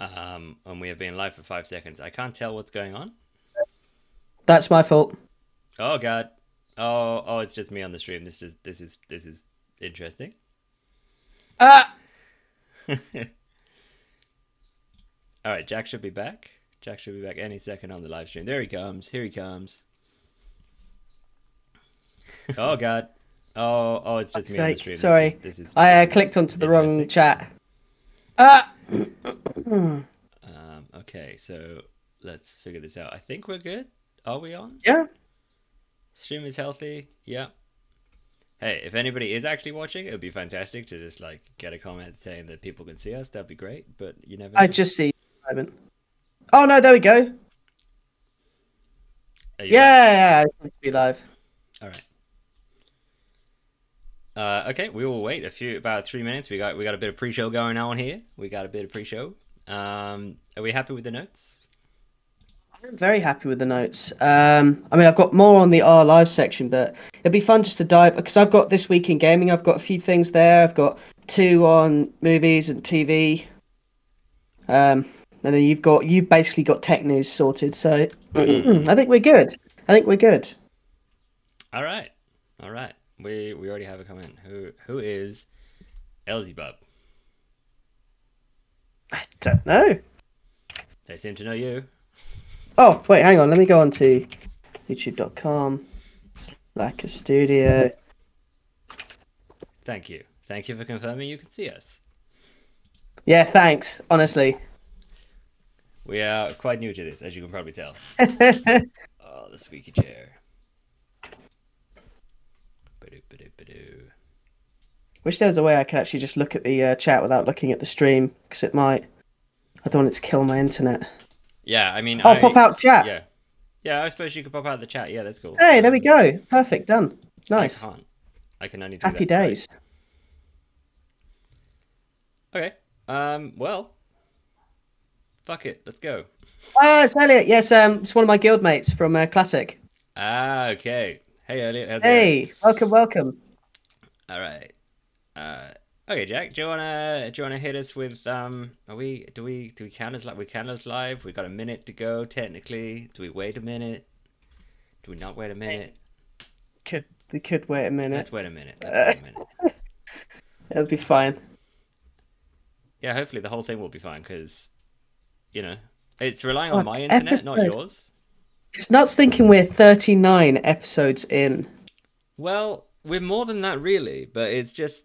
Um, and we have been live for five seconds. I can't tell what's going on. That's my fault. Oh god. Oh, oh, it's just me on the stream. This is this is this is interesting. Ah! All right, Jack should be back. Jack should be back any second on the live stream. There he comes. Here he comes. oh god. Oh, oh, it's just me on the stream. This Sorry, is- This is, I uh, clicked onto the wrong chat. Ah! Um, okay, so let's figure this out. I think we're good. Are we on? yeah. Stream is healthy. Yeah. Hey, if anybody is actually watching, it would be fantastic to just like get a comment saying that people can see us. That'd be great. But you never. I know. just see. moment. Oh no! There we go. Yeah, yeah, I seem to be live. All right. Uh, okay, we will wait a few about three minutes. We got we got a bit of pre-show going on here. We got a bit of pre-show. Um, are we happy with the notes? I'm very happy with the notes. Um, I mean, I've got more on the R live section, but it'd be fun just to dive because I've got this week in gaming. I've got a few things there. I've got two on movies and TV. Um, and then you've got you've basically got tech news sorted. So I think we're good. I think we're good. All right, all right. We we already have a comment. Who who is Elzebub? I don't know. They seem to know you. Oh wait, hang on. Let me go on to YouTube.com. Like a studio. Thank you. Thank you for confirming you can see us. Yeah, thanks. Honestly. We are quite new to this, as you can probably tell. Oh, the squeaky chair. Wish there was a way I could actually just look at the uh, chat without looking at the stream, because it might. I don't want it to kill my internet. Yeah, I mean, Oh, I, pop out chat. Yeah, yeah. I suppose you could pop out the chat. Yeah, that's cool. Hey, there we Um, go. Perfect. Done. Nice. I can't. I can only do Happy that. Days. Okay. Um. Well. Fuck it. Let's go. Ah, it's Elliot. Yes, um, it's one of my guild mates from uh, Classic. Ah. Okay. Hey, Elliot. How's it going? Hey, welcome, welcome. All right. Uh. Okay, Jack. Do you wanna do you wanna hit us with um? Are we do we do we count as like we count as live? We got a minute to go technically. Do we wait a minute? Do we not wait a minute? Could we could wait a minute? Let's wait a minute. Let's wait a minute. It'll be fine. Yeah, hopefully the whole thing will be fine because, you know, it's relying on my internet, not yours. It's nuts thinking we're 39 episodes in. Well, we're more than that, really, but it's just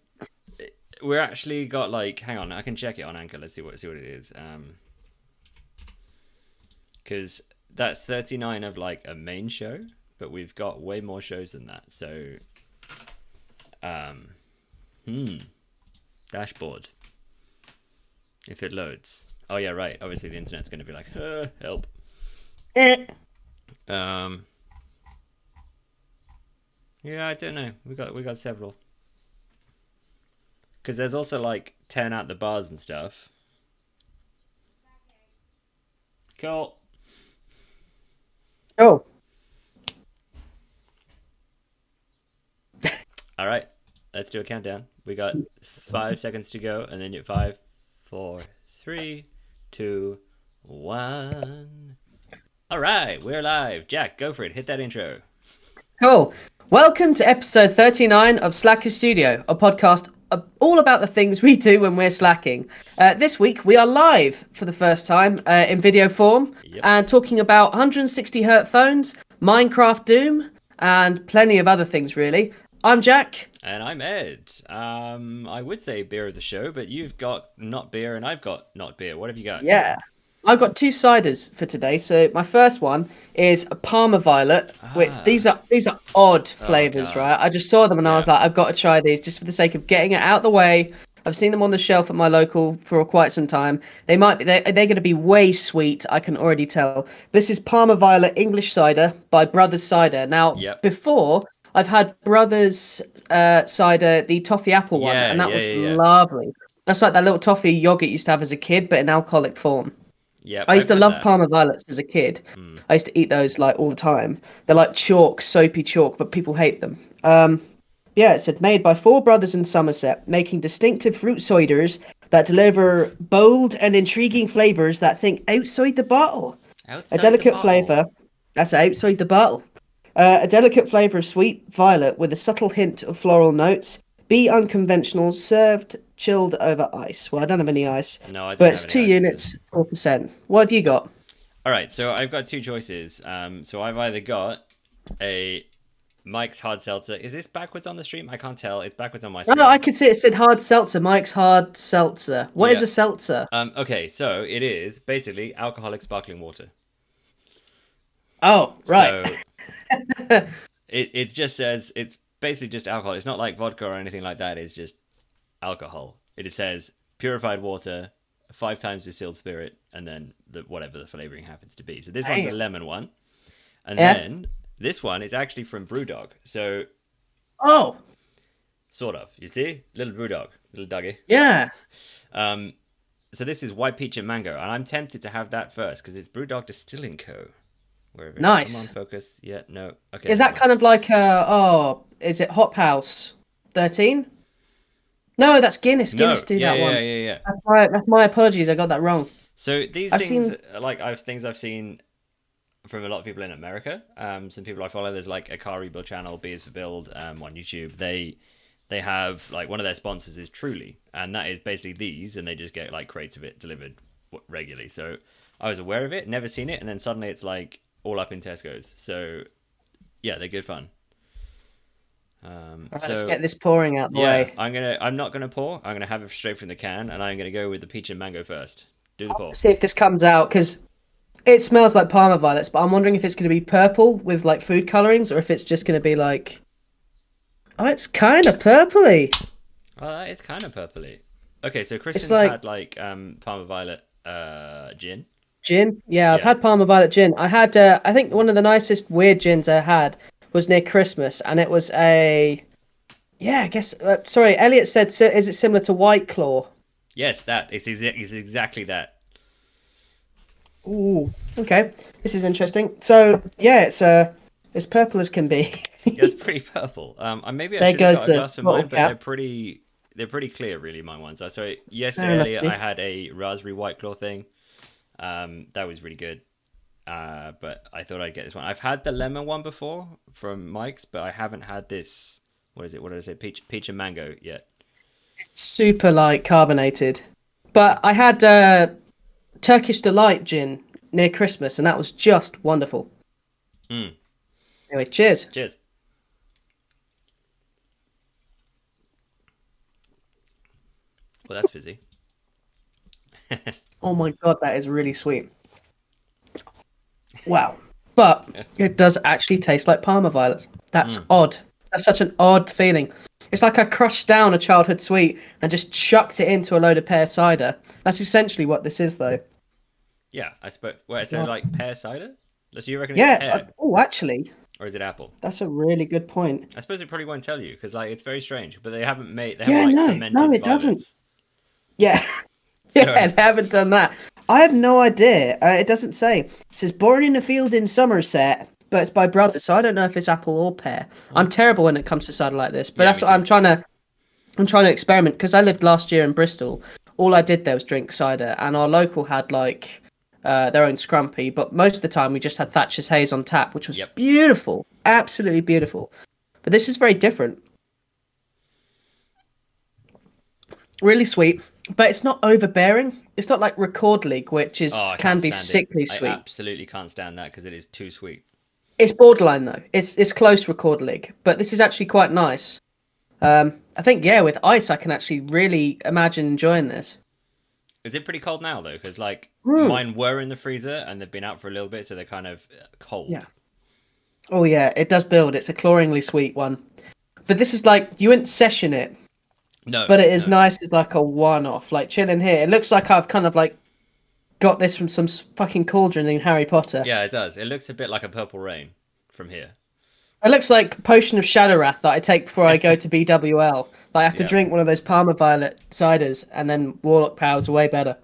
we're actually got like. Hang on, I can check it on Anchor. Let's see what see what it is. Um, because that's thirty nine of like a main show, but we've got way more shows than that. So, um, hmm, dashboard. If it loads. Oh yeah, right. Obviously, the internet's going to be like, uh, help. Um. Yeah, I don't know. We got we got several. Because there's also like turn out the bars and stuff. Cool. Oh, All right, let's do a countdown. We got five seconds to go, and then you five, four, three, two, one. All right, we're live. Jack, go for it. Hit that intro. cool. Welcome to episode 39 of Slacker Studio, a podcast all about the things we do when we're slacking. Uh, this week we are live for the first time uh, in video form Yep. and talking about 160 hertz phones, Minecraft Doom, and plenty of other things really. I'm Jack. And I'm Ed. Um, I would say beer of the show, but you've got not beer, and I've got not beer. What have you got? Yeah. I've got two ciders for today. So my first one is a Parma Violet, which Ah. these are these are odd Oh, flavors, God. right? I just saw them and I was like, I've got to try these just for the sake of getting it out of the way. I've seen them on the shelf at my local for quite some time. They might be they they're going to be way sweet. I can already tell. This is Parma Violet English cider by Brothers Cider. Now, Yep. before I've had Brothers uh, cider, the toffee apple one, and that yeah, was yeah, yeah. lovely. That's like that little toffee yogurt you used to have as a kid, but in alcoholic form. Yep, I used to love that. Parma violets as a kid. Mm. I used to eat those like all the time. They're like chalk, soapy chalk, but people hate them. Um, yeah, it said made by four brothers in Somerset, making distinctive fruit ciders that deliver bold and intriguing flavors that think outside the bottle. Outside a delicate flavor. That's outside the bottle. Uh, a delicate flavor of sweet violet with a subtle hint of floral notes. Be unconventional, served chilled over ice. Well, I don't have any ice, No, I don't but it's two ice. units, four percent. What have you got? All right, so I've got two choices. Um, so I've either got a Mike's hard seltzer. Is this backwards on the stream? I can't tell. It's backwards on my screen. no, I could see it said hard seltzer. Mike's hard seltzer. What is Yeah. a seltzer? Um, okay, so it is basically alcoholic sparkling water. Oh, right. So it, it just says it's basically just alcohol. It's not like vodka or anything like that. It's just alcohol. It says purified water, five times distilled spirit, and then the whatever the flavoring happens to be. So this one's a lemon one, and Yeah. then this one is actually from BrewDog. So oh, sort of. You see, little BrewDog, little doggy. yeah. Um, so this is white peach and mango, and I'm tempted to have that first because it's BrewDog Distilling Co. Wherever. Nice. Come on, focus. Yeah, no. Okay. Is that kind of like uh oh, is it Hop House thirteen? No, that's Guinness. no? Guinness do yeah, that yeah, one. yeah, yeah, yeah. That's my, that's my apologies. I got that wrong. So these I've things, seen- uh, like I've things I've seen from a lot of people in America. Um, some people I follow. There's like a car rebuild channel, Beers for Build, um, on YouTube. They they have like one of their sponsors is Truly, and that is basically these, and they just get like crates of it delivered regularly. So I was aware of it, never seen it, and then suddenly it's like all up in Tesco's. So yeah, they're good fun. Um, Right, so let's get this pouring out the yeah, way. I'm gonna. I'm not gonna pour. I'm gonna have it straight from the can, and I'm gonna go with the peach and mango first. Do the pour. See if this comes out because it smells like Parma violets, but I'm wondering if it's going to be purple with like food colorings or if it's just going to be like. Oh, it's kind of purpley. Well, it's kind of purpley. Okay, so Kristen's like- had like um Parma Violet uh gin. Gin? Yeah, I've had Parma Violet gin. I had, uh, I think one of the nicest weird gins I had was near Christmas, and it was a. Yeah, I guess. Uh, sorry, Elliot said, is it similar to White Claw? Yes, that it's, it's exactly that. Ooh, okay. This is interesting. So, yeah, it's uh, as purple as can be. Yeah, it's pretty purple. Um, maybe I There should have got a glass of mine, but they're pretty they're pretty clear, really. My ones. So yesterday Fair enough, earlier, yeah. I had a raspberry white claw thing. Um, that was really good. Uh, but I thought I'd get this one. I've had the lemon one before from Mike's, but I haven't had this. What is it? What did I say? Peach, peach and mango yet. It's super light carbonated. But I had uh, Turkish Delight gin near Christmas, and that was just wonderful. Mm. Anyway, cheers. Cheers. Well, that's fizzy. Oh my god, that is really sweet. Wow. But it does actually taste like Parma violets. That's Mm. odd. That's such an odd feeling. It's like I crushed down a childhood sweet and just chucked it into a load of pear cider. That's essentially what this is, though. Yeah, I suppose. Wait, so like pear cider? So you reckon it's Yeah. pear, uh, oh, actually, or is it apple? that's a really good point. I suppose it probably won't tell you because like it's very strange. But they haven't made. They Yeah, haven't like no, no, it doesn't. Yeah. So- yeah, they haven't done that. I have no idea. Uh, it doesn't say. It says born in a field in Somerset, but it's by brother, so I don't know if it's apple or pear. I'm terrible when it comes to cider like this, but Yeah, that's what too. I'm trying to. I'm trying to experiment because I lived last year in Bristol. All I did there was drink cider, and our local had like uh, their own scrumpy, but most of the time we just had Thatcher's Haze on tap, which was Yep. beautiful, absolutely beautiful. But this is very different. Really sweet, but it's not overbearing. It's not like Rekorderlig, which is Oh, can be stand it. sickly I sweet. absolutely can't stand that because it is too sweet. It's borderline though. It's it's close Rekorderlig, but this is actually quite nice. Um, I think yeah, with ice, I can actually really imagine enjoying this. Is it pretty cold now though? Because like Mm. mine were in the freezer and they've been out for a little bit, so they're kind of uh, cold. Yeah. Oh yeah, it does build. It's a cloyingly sweet one, but this is like you wouldn't session it, No, but it is no. nice as like a one-off, like chilling here. It looks like I've kind of like got this from some fucking cauldron in Harry Potter. Yeah, it does. It looks a bit like a purple rain from here. It looks like potion of shadow wrath that I take before I go to BWL. Like I have to Yeah. drink one of those Parma Violet ciders, and then Warlock powers are way better.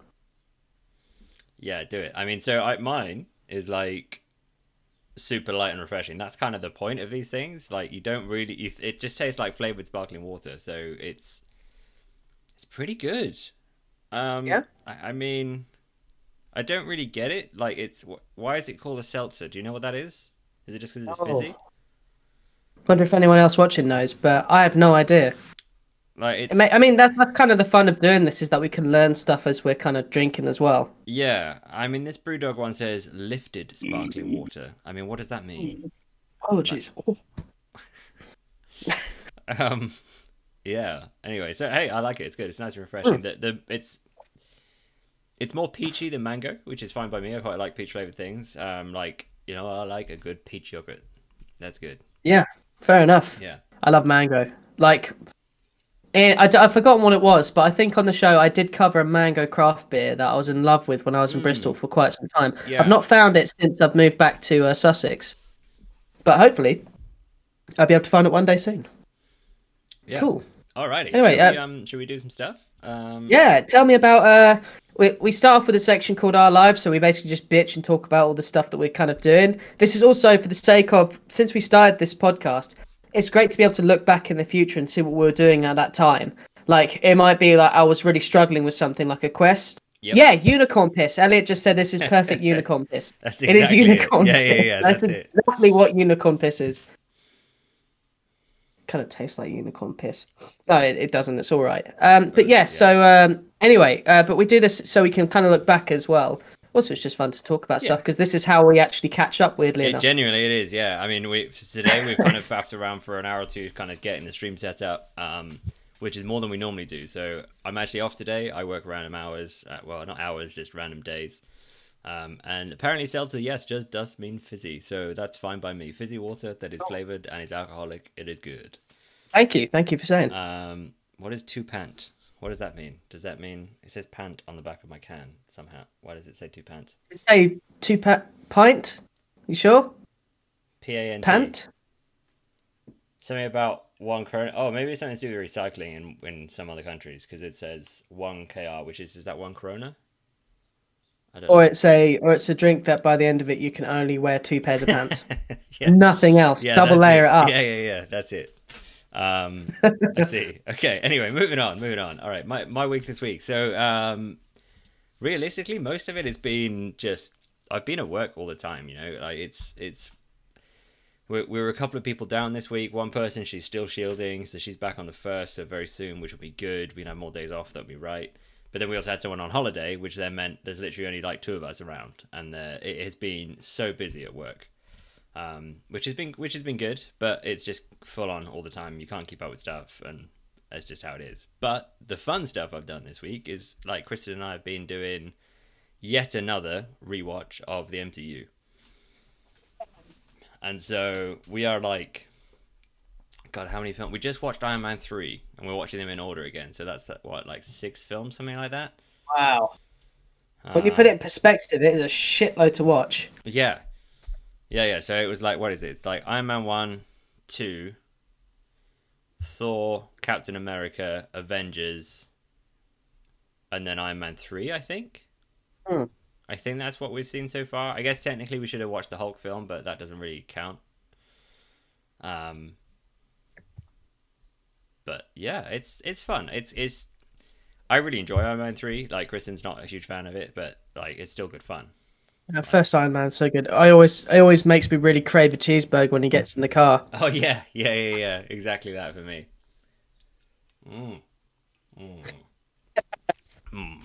Yeah, do it. I mean, so I, mine is like super light and refreshing. That's kind of the point of these things. Like you don't really, you, it just tastes like flavored sparkling water. So it's pretty good. Um, Yeah? I, I mean, I don't really get it. Like, it's why is it called a seltzer? Do you know what that is? Is it just because it's Oh. fizzy? Wonder if anyone else watching knows, but I have no idea. Like, it's I mean, that's, that's kind of the fun of doing this is that we can learn stuff as we're kind of drinking as well. yeah. I mean, this BrewDog one says lifted sparkling water. I mean, what does that mean? Oh, jeez. Oh. Um, yeah. Anyway, so hey, I like it. It's good. It's nice and refreshing. The the it's it's more peachy than mango, which is fine by me. I quite like peach flavored things. Um, like you know, I like a good peach yogurt. That's good. Yeah, fair enough. Yeah. I love mango. Like, eh, I, I've forgotten what it was, but I think on the show I did cover a mango craft beer that I was in love with when I was in Mm. Bristol for quite some time. Yeah. I've not found it since I've moved back to uh, Sussex, but hopefully I'll be able to find it one day soon. Yeah. Cool. Alrighty. Anyway, should, we, uh, um, should we do some stuff? Um, Yeah, tell me about. Uh, we we start off with a section called Our Lives, so we basically just bitch and talk about all the stuff that we're kind of doing. This is also for the sake of since we started this podcast, it's great to be able to look back in the future and see what we were doing at that time. Like it might be like I was really struggling with something like a quest. Yep. Yeah, unicorn piss. Elliot just said this is perfect unicorn piss. That's It is exactly it. unicorn. Yeah, yeah, yeah. That's, That's it. exactly what unicorn piss is. Kind of tastes like unicorn piss. No, it, it doesn't. It's all right. Um, but yeah. yeah. So um, anyway, uh, but we do this so we can kind of look back as well. Also, it's just fun to talk about Yeah. stuff because this is how we actually catch up. Weirdly It, enough. genuinely, it is. Yeah. I mean, we today we've kind of faffed around for an hour or two, kind of getting the stream set up, um, which is more than we normally do. So I'm actually off today. I work random hours. Uh, well, not hours, just random days. Um, and apparently, seltzer, yes, just does mean fizzy. So that's fine by me. Fizzy water that is flavored and is alcoholic. It is good. Thank you. Thank you for saying. Um, what is two pant? What does that mean? Does that mean it says pant on the back of my can somehow? Why does it say two pant? Say two pa- pint. You sure? P A N T. Pant. Something about one krona. Oh, maybe it's something to do with recycling in, in some other countries because it says one kr, which is is that one krona? Or it's a or it's a drink that by the end of it you can only wear two pairs of pants. yeah, Nothing else. yeah, Double layer it, up. Yeah, yeah, yeah. That's it. Um, I see. Okay. Anyway, moving on. Moving on. All right. My my week this week. So, um, realistically, most of it has been just I've been at work all the time. You know, like it's it's we're, we're a couple of people down this week. One person she's still shielding, so she's back on the first, so very soon, which will be good. We can have more days off. That'll be right. But then we also had someone on holiday, which then meant there's literally only like two of us around, and uh, it has been so busy at work, um, which has been which has been good. But it's just full on all the time. You can't keep up with stuff, and that's just how it is. But the fun stuff I've done this week is like Kristen and I have been doing yet another rewatch of the MCU. And so we are like, God, how many films? We just watched Iron Man 3 and we're watching them in order again. So that's what, like six films, something like that? Wow. When you put Um, it in perspective, it is a shitload to watch. Yeah. Yeah, yeah. So it was like, what is it? It's like Iron Man 1, 2, Thor, Captain America, Avengers, and then Iron Man 3, I think. Hmm. I think that's what we've seen so far. I guess technically we should have watched the Hulk film, but that doesn't really count. Um, but yeah, it's it's fun. It's it's I really enjoy Iron Man three. Like Kristen's not a huge fan of it, but like it's still good fun. Uh, first Iron Man's so good. I always, it always makes me really crave a cheeseburger when he gets in the car. Oh yeah, yeah, yeah, yeah. Exactly that for me. Mm. Mm. mm.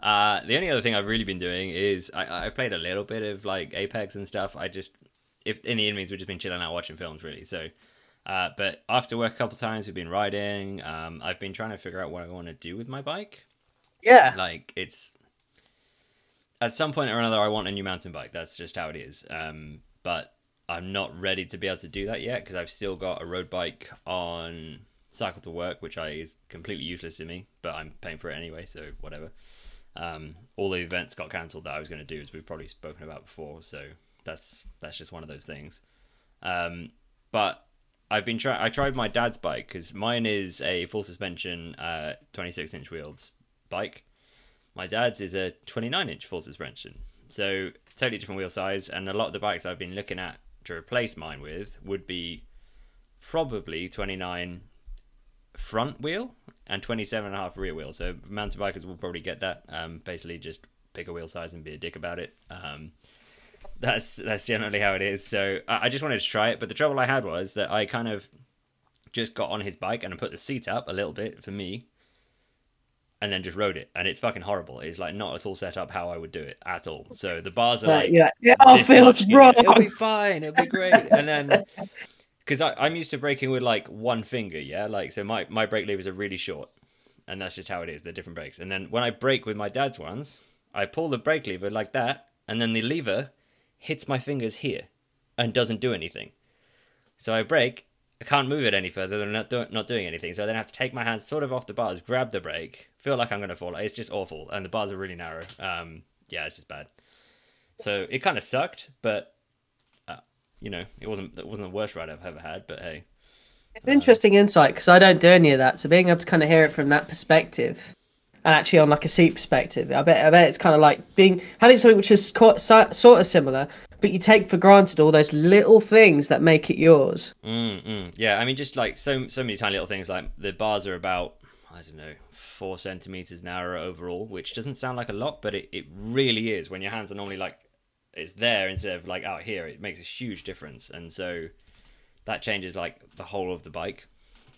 Uh, the only other thing I've really been doing is I, I've played a little bit of like Apex and stuff. I just if in the evenings we've just been chilling out watching films really. So, uh, but after work a couple times we've been riding. Um, I've been trying to figure out what I want to do with my bike. Yeah. Like it's at some point or another I want a new mountain bike. That's just how it is. Um, but I'm not ready to be able to do that yet because I've still got a road bike on cycle to work, which I is completely useless to me. But I'm paying for it anyway, so whatever. Um, all the events got cancelled that I was going to do, as we've probably spoken about before. So that's that's just one of those things. Um, but I've been trying. I tried my dad's bike because mine is a full suspension, uh, 26 inch wheels bike. My dad's is a 29 inch full suspension, so totally different wheel size. And a lot of the bikes I've been looking at to replace mine with would be probably 29 front wheel and 27 and a half rear wheel. So mountain bikers will probably get that. Um, basically, just pick a wheel size and be a dick about it. Um, that's that's generally how it is. So I, I just wanted to try it, but the trouble I had was that I kind of just got on his bike and I put the seat up a little bit for me, and then just rode it, and it's fucking horrible. It's like not at all set up how I would do it at all. So the bars are like yeah, yeah, oh, feels much, you know, wrong. It'll be fine. It'll be great. And then because I'm used to braking with like one finger, yeah, like so my my brake levers are really short, and that's just how it is. They're different brakes. And then when I brake with my dad's ones, I pull the brake lever like that, and then the lever hits my fingers here and doesn't do anything. So I brake. I can't move it any further. They're not, do- not doing anything. So I then have to take my hands sort of off the bars, grab the brake, feel like I'm going to fall. It's just awful. And the bars are really narrow. Um, yeah, it's just bad. So it kind of sucked, but uh, you know, it wasn't it wasn't the worst ride I've ever had. But hey, It's an interesting insight because I don't do any of that. So being able to kind of hear it from that perspective, and actually on like a seat perspective, I bet I bet it's kind of like being having something which is quite, so, sort of similar, but you take for granted all those little things that make it yours. mm, mm. yeah. I mean, just like so so many tiny little things. Like the bars are about I don't know four centimeters narrower overall, which doesn't sound like a lot, but it, it really is. When your hands are normally like it's there instead of like out here, it makes a huge difference. And so that changes like the whole of the bike.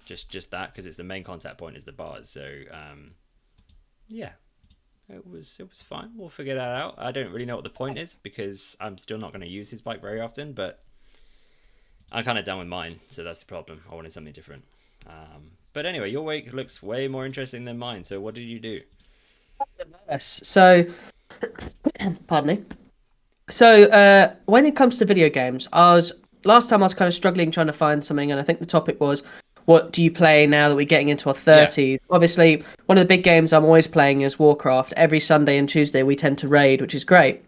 Just just that because it's the main contact point is the bars. So um, yeah, it was it was fine. We'll figure that out. I don't really know what the point is because I'm still not going to use his bike very often, but I'm kind of done with mine, so that's the problem. I wanted something different. Um, but anyway, your week looks way more interesting than mine. So what did you do? Yes. So, pardon me. So, uh, when it comes to video games, I was last time I was kind of struggling trying to find something, and I think the topic was, what do you play now that we're getting into our thirties? Obviously, one of the big games I'm always playing is Warcraft. Every Sunday and Tuesday we tend to raid, which is great.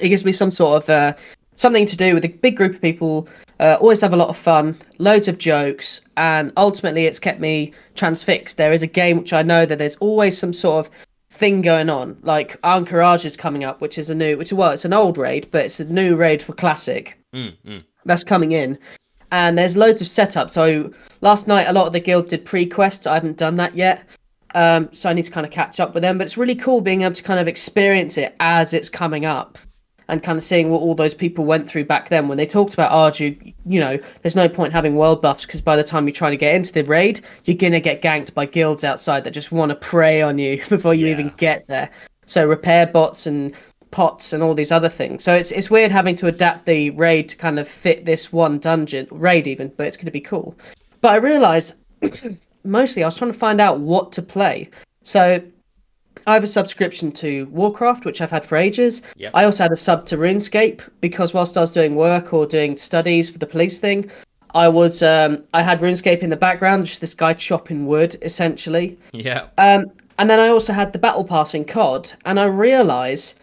It gives me some sort of uh, something to do with a big group of people. Uh, always have a lot of fun, loads of jokes, and ultimately it's kept me transfixed. There is a game which I know that there's always some sort of thing going on. Like Ahn'Qiraj is coming up, which is a new, which well, it's an old raid, but it's a new raid for Classic Mm, mm. that's coming in. And there's loads of setup. So last night, a lot of the guild did pre-quests. I haven't done that yet. Um, so I need to kind of catch up with them. But it's really cool being able to kind of experience it as it's coming up and kind of seeing what all those people went through back then when they talked about Arju. You know, there's no point having world buffs because by the time you're trying to get into the raid, you're going to get ganked by guilds outside that just want to prey on you before you Yeah. even get there. So repair bots and pots and all these other things. So it's it's weird having to adapt the raid to kind of fit this one dungeon raid even, but it's going to be cool. But I realised mostly I was trying to find out what to play. So I have a subscription to Warcraft, which I've had for ages. Yep. I also had a sub to RuneScape because whilst I was doing work or doing studies for the police thing, I was um, I had RuneScape in the background, just this guy chopping wood essentially. Yeah. Um, and then I also had the battle pass in COD, and I realise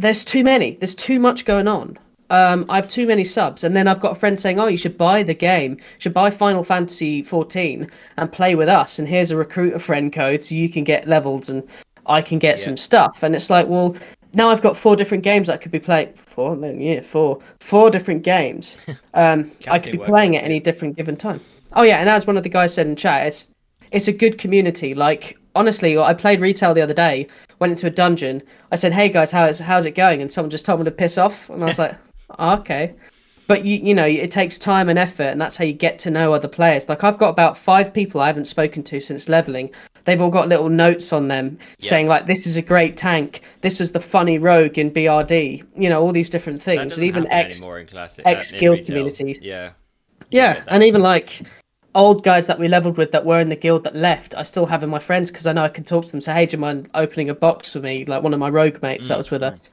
there's too many. There's too much going on. Um, I have too many subs, and then I've got a friend saying, "Oh, you should buy the game. You should buy Final Fantasy 14 and play with us. And here's a recruiter friend code, so you can get levels and I can get Yeah. some stuff." And it's like, well, now I've got four different games I could be playing. Four, yeah, four, four different games. Um, I could be playing at any different given time. Oh yeah, and as one of the guys said in chat, it's it's a good community. Like honestly, I played retail the other day. Went into a dungeon. I said, "Hey guys, how's how's it going?" And someone just told me to piss off, and I was like, "Oh, "Okay." But you you know, it takes time and effort, and that's how you get to know other players. Like I've got about five people I haven't spoken to since leveling. They've all got little notes on them Yeah. saying like, "This is a great tank. This was the funny rogue in BRD." You know, all these different things, and even happen X in classic ex uh, guild communities. Yeah. yeah, and even like old guys that we leveled with that were in the guild that left, I still have in my friends because I know I can talk to them. Say, hey, do you mind opening a box for me? Like one of my rogue mates that was with us.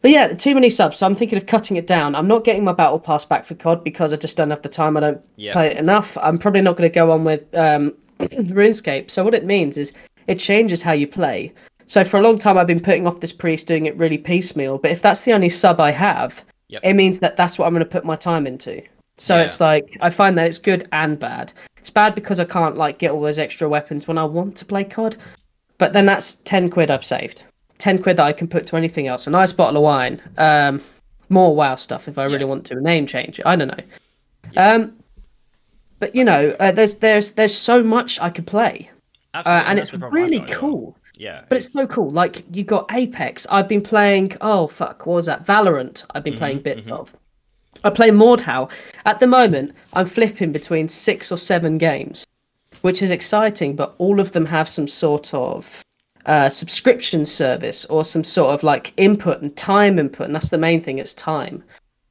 But yeah, too many subs. So I'm thinking of cutting it down. I'm not getting my battle pass back for COD because I just don't have the time. I don't Yeah. play it enough. I'm probably not going to go on with um, RuneScape. So what it means is it changes how you play. So for a long time, I've been putting off this priest, doing it really piecemeal. But if that's the only sub I have, Yep. it means that that's what I'm going to put my time into. So Yeah. it's like I find that it's good and bad. It's bad because I can't like get all those extra weapons when I want to play COD, but then that's ten quid I've saved. Ten quid that I can put to anything else. A nice bottle of wine, um, more WoW stuff if I really want to. A name change. I don't know. Um, but you know, uh, there's there's there's so much I could play, uh, and it's the problem I've really got as well. cool. Yeah, But it's so cool. Like you got Apex. I've been playing. Oh fuck, what was that? Valorant. I've been playing bits of. I play Mordhau. At the moment, I'm flipping between six or seven games, which is exciting. But all of them have some sort of uh, subscription service or some sort of like input and time input, and that's the main thing. It's time.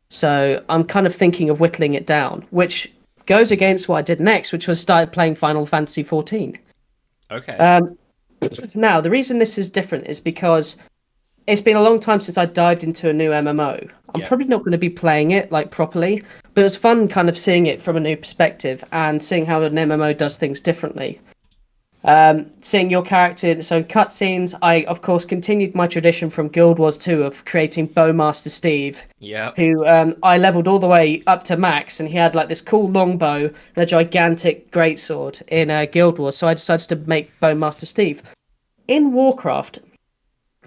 So I'm kind of thinking of whittling it down, which goes against what I did next, which was start playing Final Fantasy 14. okay. Um, now, the reason this is different is because it's been a long time since I dived into a new MMO. I'm Yeah. probably not going to be playing it like properly, but it was fun kind of seeing it from a new perspective and seeing how an MMO does things differently. Um, seeing your character in its own cutscenes, I of course continued my tradition from Guild Wars 2 of creating Bowmaster Steve, yeah. who um, I leveled all the way up to max, and he had like this cool longbow and a gigantic greatsword in uh, Guild Wars. So I decided to make Bowmaster Steve. In Warcraft,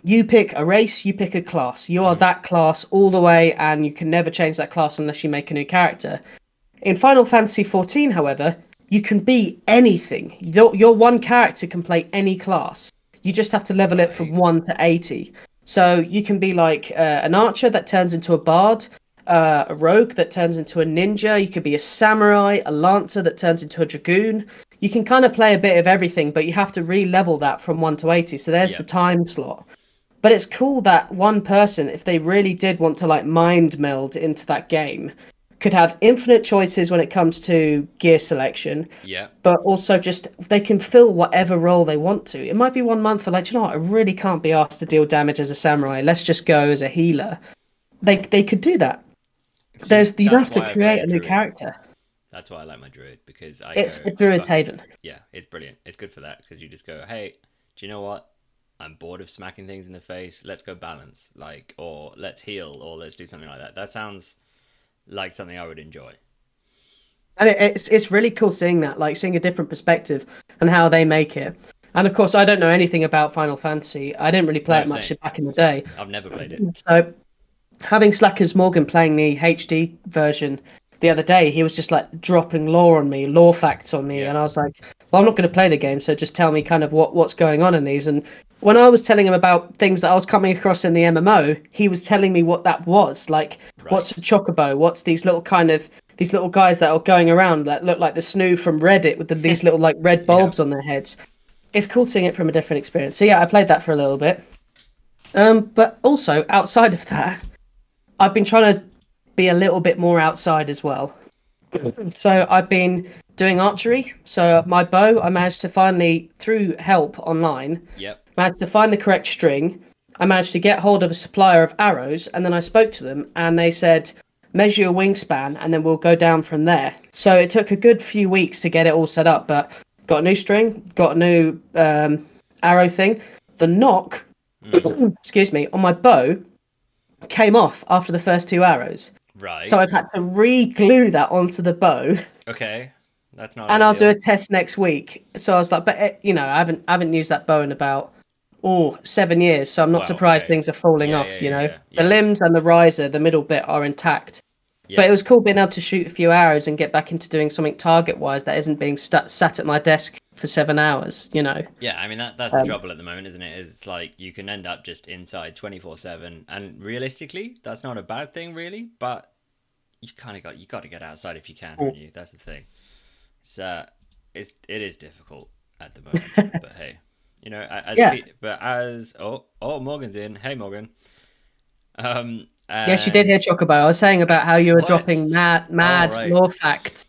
you pick a race, you pick a class. You are that class all the way, and you can never change that class unless you make a new character. In Final Fantasy XIV, however, you can be anything. Your, your one character can play any class. You just have to level it from 1 to 80. So you can be like uh, an archer that turns into a bard, uh, a rogue that turns into a ninja. You could be a samurai, a lancer that turns into a dragoon. You can kind of play a bit of everything, but you have to re-level that from 1 to 80. So there's Yeah. the time slot. But it's cool that one person, if they really did want to like mind meld into that game, could have infinite choices when it comes to gear selection, Yeah. but also just they can fill whatever role they want to. It might be one month they're like, you know what, I really can't be asked to deal damage as a samurai. Let's just go as a healer. They they could do that. See, There's you that's have to create a new druid. character. That's why I like my druid because I It's go, a druid haven. Yeah, it's brilliant. It's good for that because you just go, hey, do you know what? I'm bored of smacking things in the face. Let's go balance, like, or let's heal, or let's do something like that. That sounds like something I would enjoy. and it, it's it's really cool seeing that, like seeing a different perspective and how they make it. And of course, I don't know anything about Final Fantasy. I didn't really play No, it much same. back in the day. I've never played it. So, having Slackers Morgan playing the HD version the other day, he was just like dropping lore on me, lore facts on me, Yeah. and I was like, "Well, I'm not going to play the game, so just tell me kind of what what's going on in these." And when I was telling him about things that I was coming across in the MMO, he was telling me what that was. Like, what's a chocobo? What's these little kind of these little guys that are going around that look like the snoo from Reddit with the, these little like red bulbs on their heads. It's cool seeing it from a different experience. So yeah, I played that for a little bit. Um, but also outside of that, I've been trying to be a little bit more outside as well. so I've been doing archery. So my bow, I managed to finally, through help online, Yep. Managed to find the correct string. I managed to get hold of a supplier of arrows, and then I spoke to them, and they said, measure your wingspan, and then we'll go down from there. So it took a good few weeks to get it all set up, but got a new string, got a new um, arrow thing. The knock, excuse me, on my bow came off after the first two arrows. Right. So I've had to re-glue that onto the bow, okay. That's not. and I'll do a test next week. So I was like, but eh, you know, I haven't I haven't used that bow in about oh seven years, so I'm not Wow, surprised okay. things are falling Yeah, off. yeah, you know, yeah, the limbs and the riser, the middle bit, are intact. But it was cool being able to shoot a few arrows and get back into doing something target-wise that isn't being st- sat at my desk for seven hours. You know. Yeah, I mean that that's Um, the trouble at the moment, isn't it? It's like you can end up just inside twenty four seven, and realistically, that's not a bad thing, really. But you kind of got you got to get outside if you can, haven't you? That's the thing. It's uh, it's it is difficult at the moment, but hey, you know, as Yeah. pe- but as oh oh Morgan's in. Hey Morgan. Um. Yes, you did hear and- Chocobo. I was saying about how you were What? dropping mad, mad right. lore facts,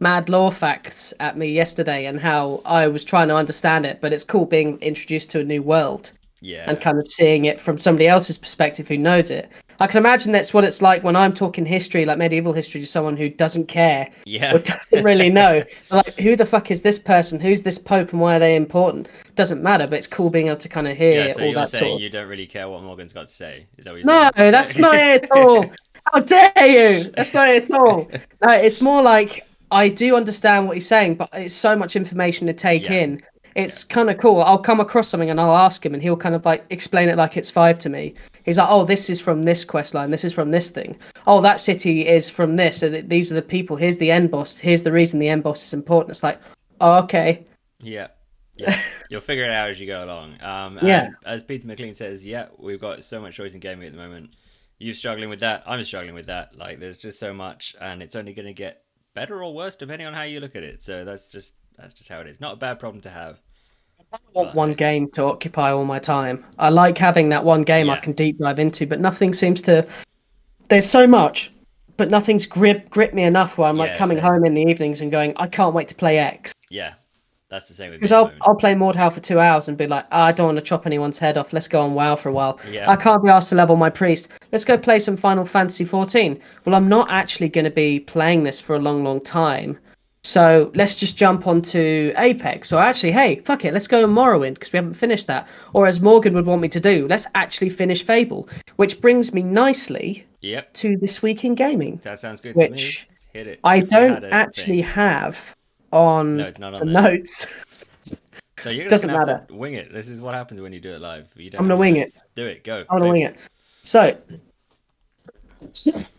mad lore facts at me yesterday, and how I was trying to understand it. But it's cool being introduced to a new world Yeah. and kind of seeing it from somebody else's perspective who knows it. I can imagine that's what it's like when I'm talking history, like medieval history, to someone who doesn't care yeah. or doesn't really know. like, who the fuck is this person? Who's this pope, and why are they important? Doesn't matter, but it's cool being able to kind of hear Yeah. So all you're that saying sort. Of... you don't really care what Morgan's got to say? Is that what No, saying? that's not it at all. How dare you? That's not it at all. No, it's more like I do understand what he's saying, but it's so much information to take Yeah. in. It's kind of cool. I'll come across something and I'll ask him, and he'll kind of like explain it like it's five to me. He's like, "Oh, this is from this quest line. This is from this thing. Oh, that city is from this. So th- these are the people. Here's the end boss. Here's the reason the end boss is important." It's like, oh, okay. Yeah. Yeah, you'll figure it out as you go along. Um, Yeah. as Peter McLean says, yeah, we've got so much choice in gaming at the moment. You're struggling with that? I'm struggling with that. Like, there's just so much, and it's only going to get better or worse depending on how you look at it. So that's just that's just how it is. Not a bad problem to have. I want one game to occupy all my time. I like having that one game I can deep dive into, but nothing seems to. There's so much, but nothing's grip grip me enough where I'm like coming same. home in the evenings and going, I can't wait to play X. Yeah, that's the same. Because I'll. I'll play Mordhau for two hours and be like, "Ah, I don't want to chop anyone's head off. Let's go on WoW for a while. Yeah. I can't be asked to level my priest. Let's go play some Final Fantasy 14. Well, I'm not actually going to be playing this for a long, long time. So let's just jump onto Apex. Or actually, hey, fuck it, let's go on Morrowind because we haven't finished that. Or as Morgan would want me to do, let's actually finish Fable. Which brings me nicely Yep, to this week in gaming. that sounds good Which to me. Hit it. I if don't actually thing. have on No, it's not the there. notes. So you're just doesn't matter. to wing it. This is what happens when you do it live. You don't I'm gonna wing notes. Do it. Go. I'm gonna Fable. wing it. So,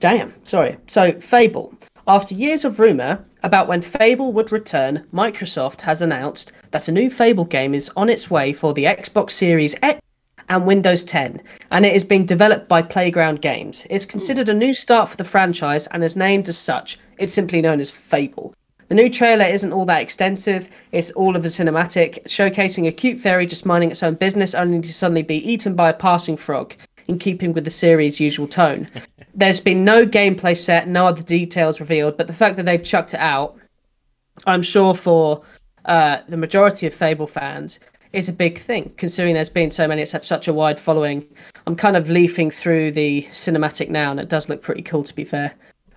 damn, sorry. So, Fable. After years of rumor about when Fable would return, Microsoft has announced that a new Fable game is on its way for the Xbox Series X and Windows 10, and it is being developed by Playground Games. It's considered a new start for the franchise and is named as such. It's simply known as Fable. The new trailer isn't all that extensive. It's all of a cinematic, showcasing a cute fairy just minding its own business, only to suddenly be eaten by a passing frog, in keeping with the series' usual tone. There's been no gameplay set, no other details revealed, but the fact that they've chucked it out, I'm sure for uh, the majority of Fable fans, is a big thing, considering there's been so many, it's had such a wide following. I'm kind of leafing through the cinematic now, and it does look pretty cool, to be fair.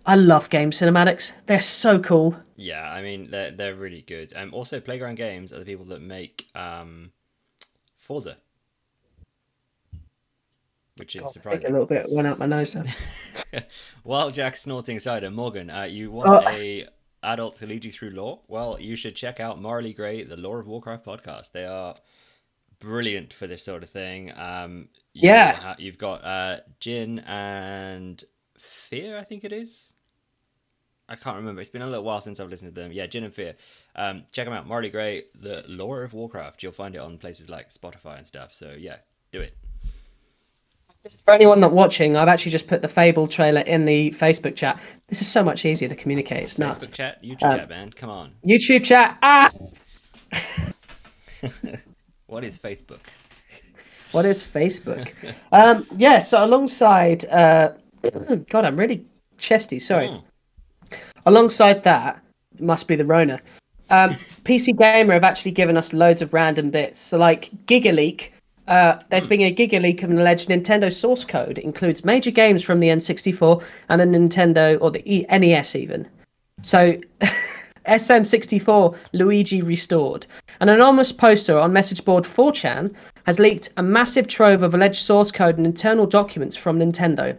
I love game cinematics. They're so cool. Yeah, I mean they're they're really good. Um, also Playground Games are the people that make um, Forza, which is Take a surprising. little bit, went out my nose there. While Jack's snorting cider, Morgan, uh, you want Oh. a adult to lead you through lore? Well, you should check out Morally Grey, the Lore of Warcraft podcast. They are brilliant for this sort of thing. Um, you Yeah. ha- you've got uh, Jin and Fear, I think it is. I can't remember. It's been a little while since I've listened to them. Yeah, Jin and Fear. Um, check them out. Morally Grey, the Lore of Warcraft. You'll find it on places like Spotify and stuff. So yeah, do it. For anyone not watching, I've actually just put the Fable trailer in the Facebook chat. This is so much easier to communicate. It's nuts. Facebook chat, YouTube Um, chat, man. Come on. YouTube chat. Ah, What is Facebook? what is Facebook? um, yeah. So alongside, uh, God, I'm really chesty. Sorry. Mm. Alongside that, must be the Rona. Um, PC Gamer have actually given us loads of random bits. So, like GigaLeak, uh, there's been a giga leak of an alleged Nintendo source code. It includes major games from the N64 and the Nintendo or the e- NES even. So, SM64 Luigi Restored. An anonymous poster on message board 4chan has leaked a massive trove of alleged source code and internal documents from Nintendo.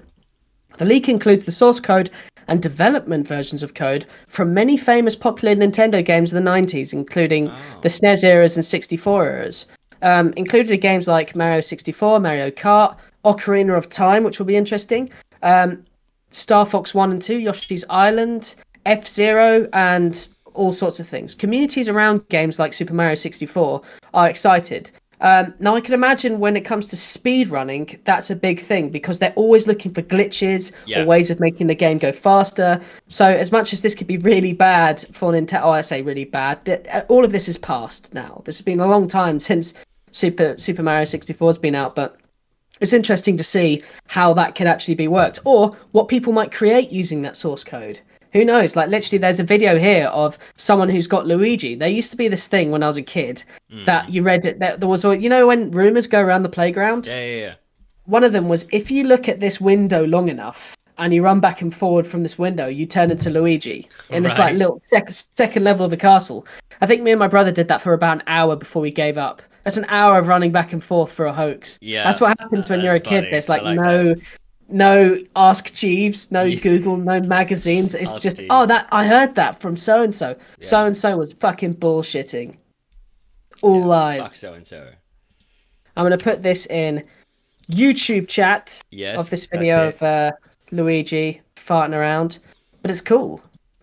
The leak includes the source code and development versions of code from many famous popular Nintendo games of the 90s, including Oh. the SNES eras and 64 eras. Um, included are games like Mario 64, Mario Kart, Ocarina of Time, which will be interesting, um, Star Fox 1 and 2, Yoshi's Island, F Zero, and all sorts of things. Communities around games like Super Mario 64 are excited. Um, now, I can imagine when it comes to speed running, that's a big thing because they're always looking for glitches Yeah. or ways of making the game go faster. So, as much as this could be really bad for Nintendo, oh, I say really bad, uh, all of this is past now. This has been a long time since Super Super Mario 64 has been out, but it's interesting to see how that could actually be worked or what people might create using that source code. Who knows? Like literally, there's a video here of someone who's got Luigi. There used to be this thing when I was a kid Mm. that you read it. That there was, you know, when rumors go around the playground. Yeah, yeah, yeah. One of them was if you look at this window long enough and you run back and forward from this window, you turn into Luigi in this like little sec- second level of the castle. I think me and my brother did that for about an hour before we gave up. That's an hour of running back and forth for a hoax. Yeah, that's what happens when you're a kid. There's like, like no, no Ask Jeeves, no Google, no magazines. It's Ask just Jeeves. oh that I heard that from so and so. So and so was fucking bullshitting. All lies. Fuck so and so. I'm gonna put this in YouTube chat Yes. of this video of uh, Luigi farting around, but it's cool.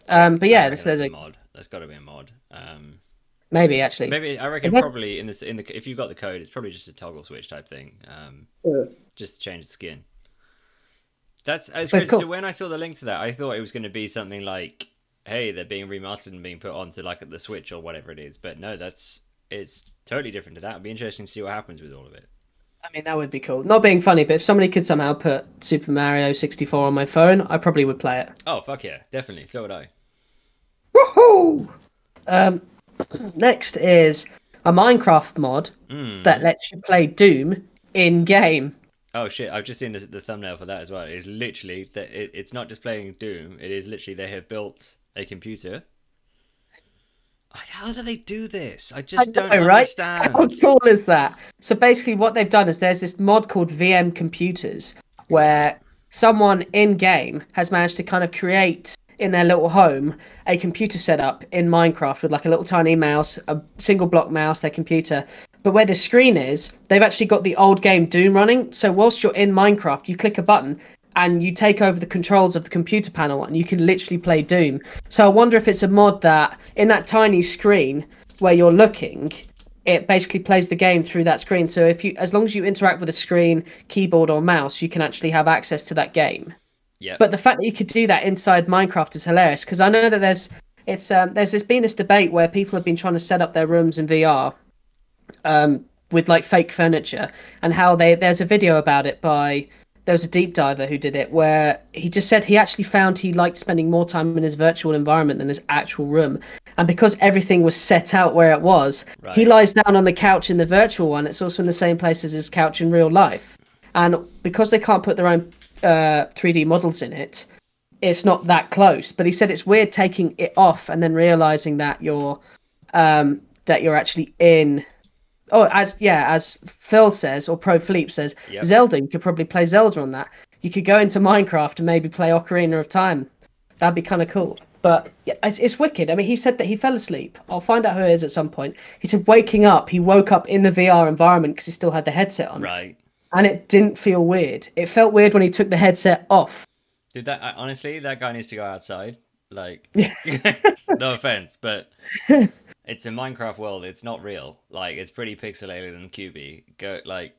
Um, but yeah, there's a a mod. There's got to be a mod. Um, maybe actually. maybe I reckon probably in this in the if you've got the code, it's probably just a toggle switch type thing. Um, Yeah. just to change the skin. That's But good. cool. So when I saw the link to that, I thought it was going to be something like, "Hey, they're being remastered and being put onto like the Switch or whatever it is." But no, that's it's totally different to that. It'd be interesting to see what happens with all of it. I mean, that would be cool. Not being funny, but if somebody could somehow put Super Mario 64 on my phone, I probably would play it. Oh fuck yeah, definitely. So would I. Woohoo! Um, next is a Minecraft mod Mm. that lets you play Doom in game. Oh shit! I've just seen the, the thumbnail for that as well. It's literally that it, it's not just playing Doom. It is literally they have built a computer. How do they do this? I just I don't know, right? understand. How cool is that? So basically, what they've done is there's this mod called VM Computers where someone in game has managed to kind of create in their little home a computer set up in Minecraft with like a little tiny mouse, a single block mouse, their computer. But where the screen is, they've actually got the old game Doom running. So whilst you're in Minecraft, you click a button and you take over the controls of the computer panel and you can literally play Doom. So I wonder if it's a mod that in that tiny screen where you're looking, it basically plays the game through that screen. So if you as long as you interact with a screen, keyboard or mouse, you can actually have access to that game. Yeah. But the fact that you could do that inside Minecraft is hilarious because I know that there's it's um, there's this been this debate where people have been trying to set up their rooms in VR um, with like fake furniture and how they there's a video about it by there was a deep diver who did it where he just said he actually found he liked spending more time in his virtual environment than his actual room. And because everything was set out where it was he lies down on the couch in the virtual one. It's also in the same place as his couch in real life. And because they can't put their own uh, 3d models in it it's not that close. But he said it's weird taking it off and then realizing that you're um, that you're actually in oh as yeah as phil says or pro Philippe says Yep. zelda you could probably play zelda on that. You could go into minecraft and maybe play ocarina of time. That'd be kind of cool. But yeah, it's, it's wicked. I mean he said that he fell asleep. I'll find out who it is at some point. He said waking up he woke up in the vr environment because he still had the headset on. Right. And it didn't feel weird it felt weird when he took the headset off Did that uh, honestly? That guy needs to go outside. Like, no offense, but it's a Minecraft world. It's not real. Like, it's pretty pixelated and cubey. Go like,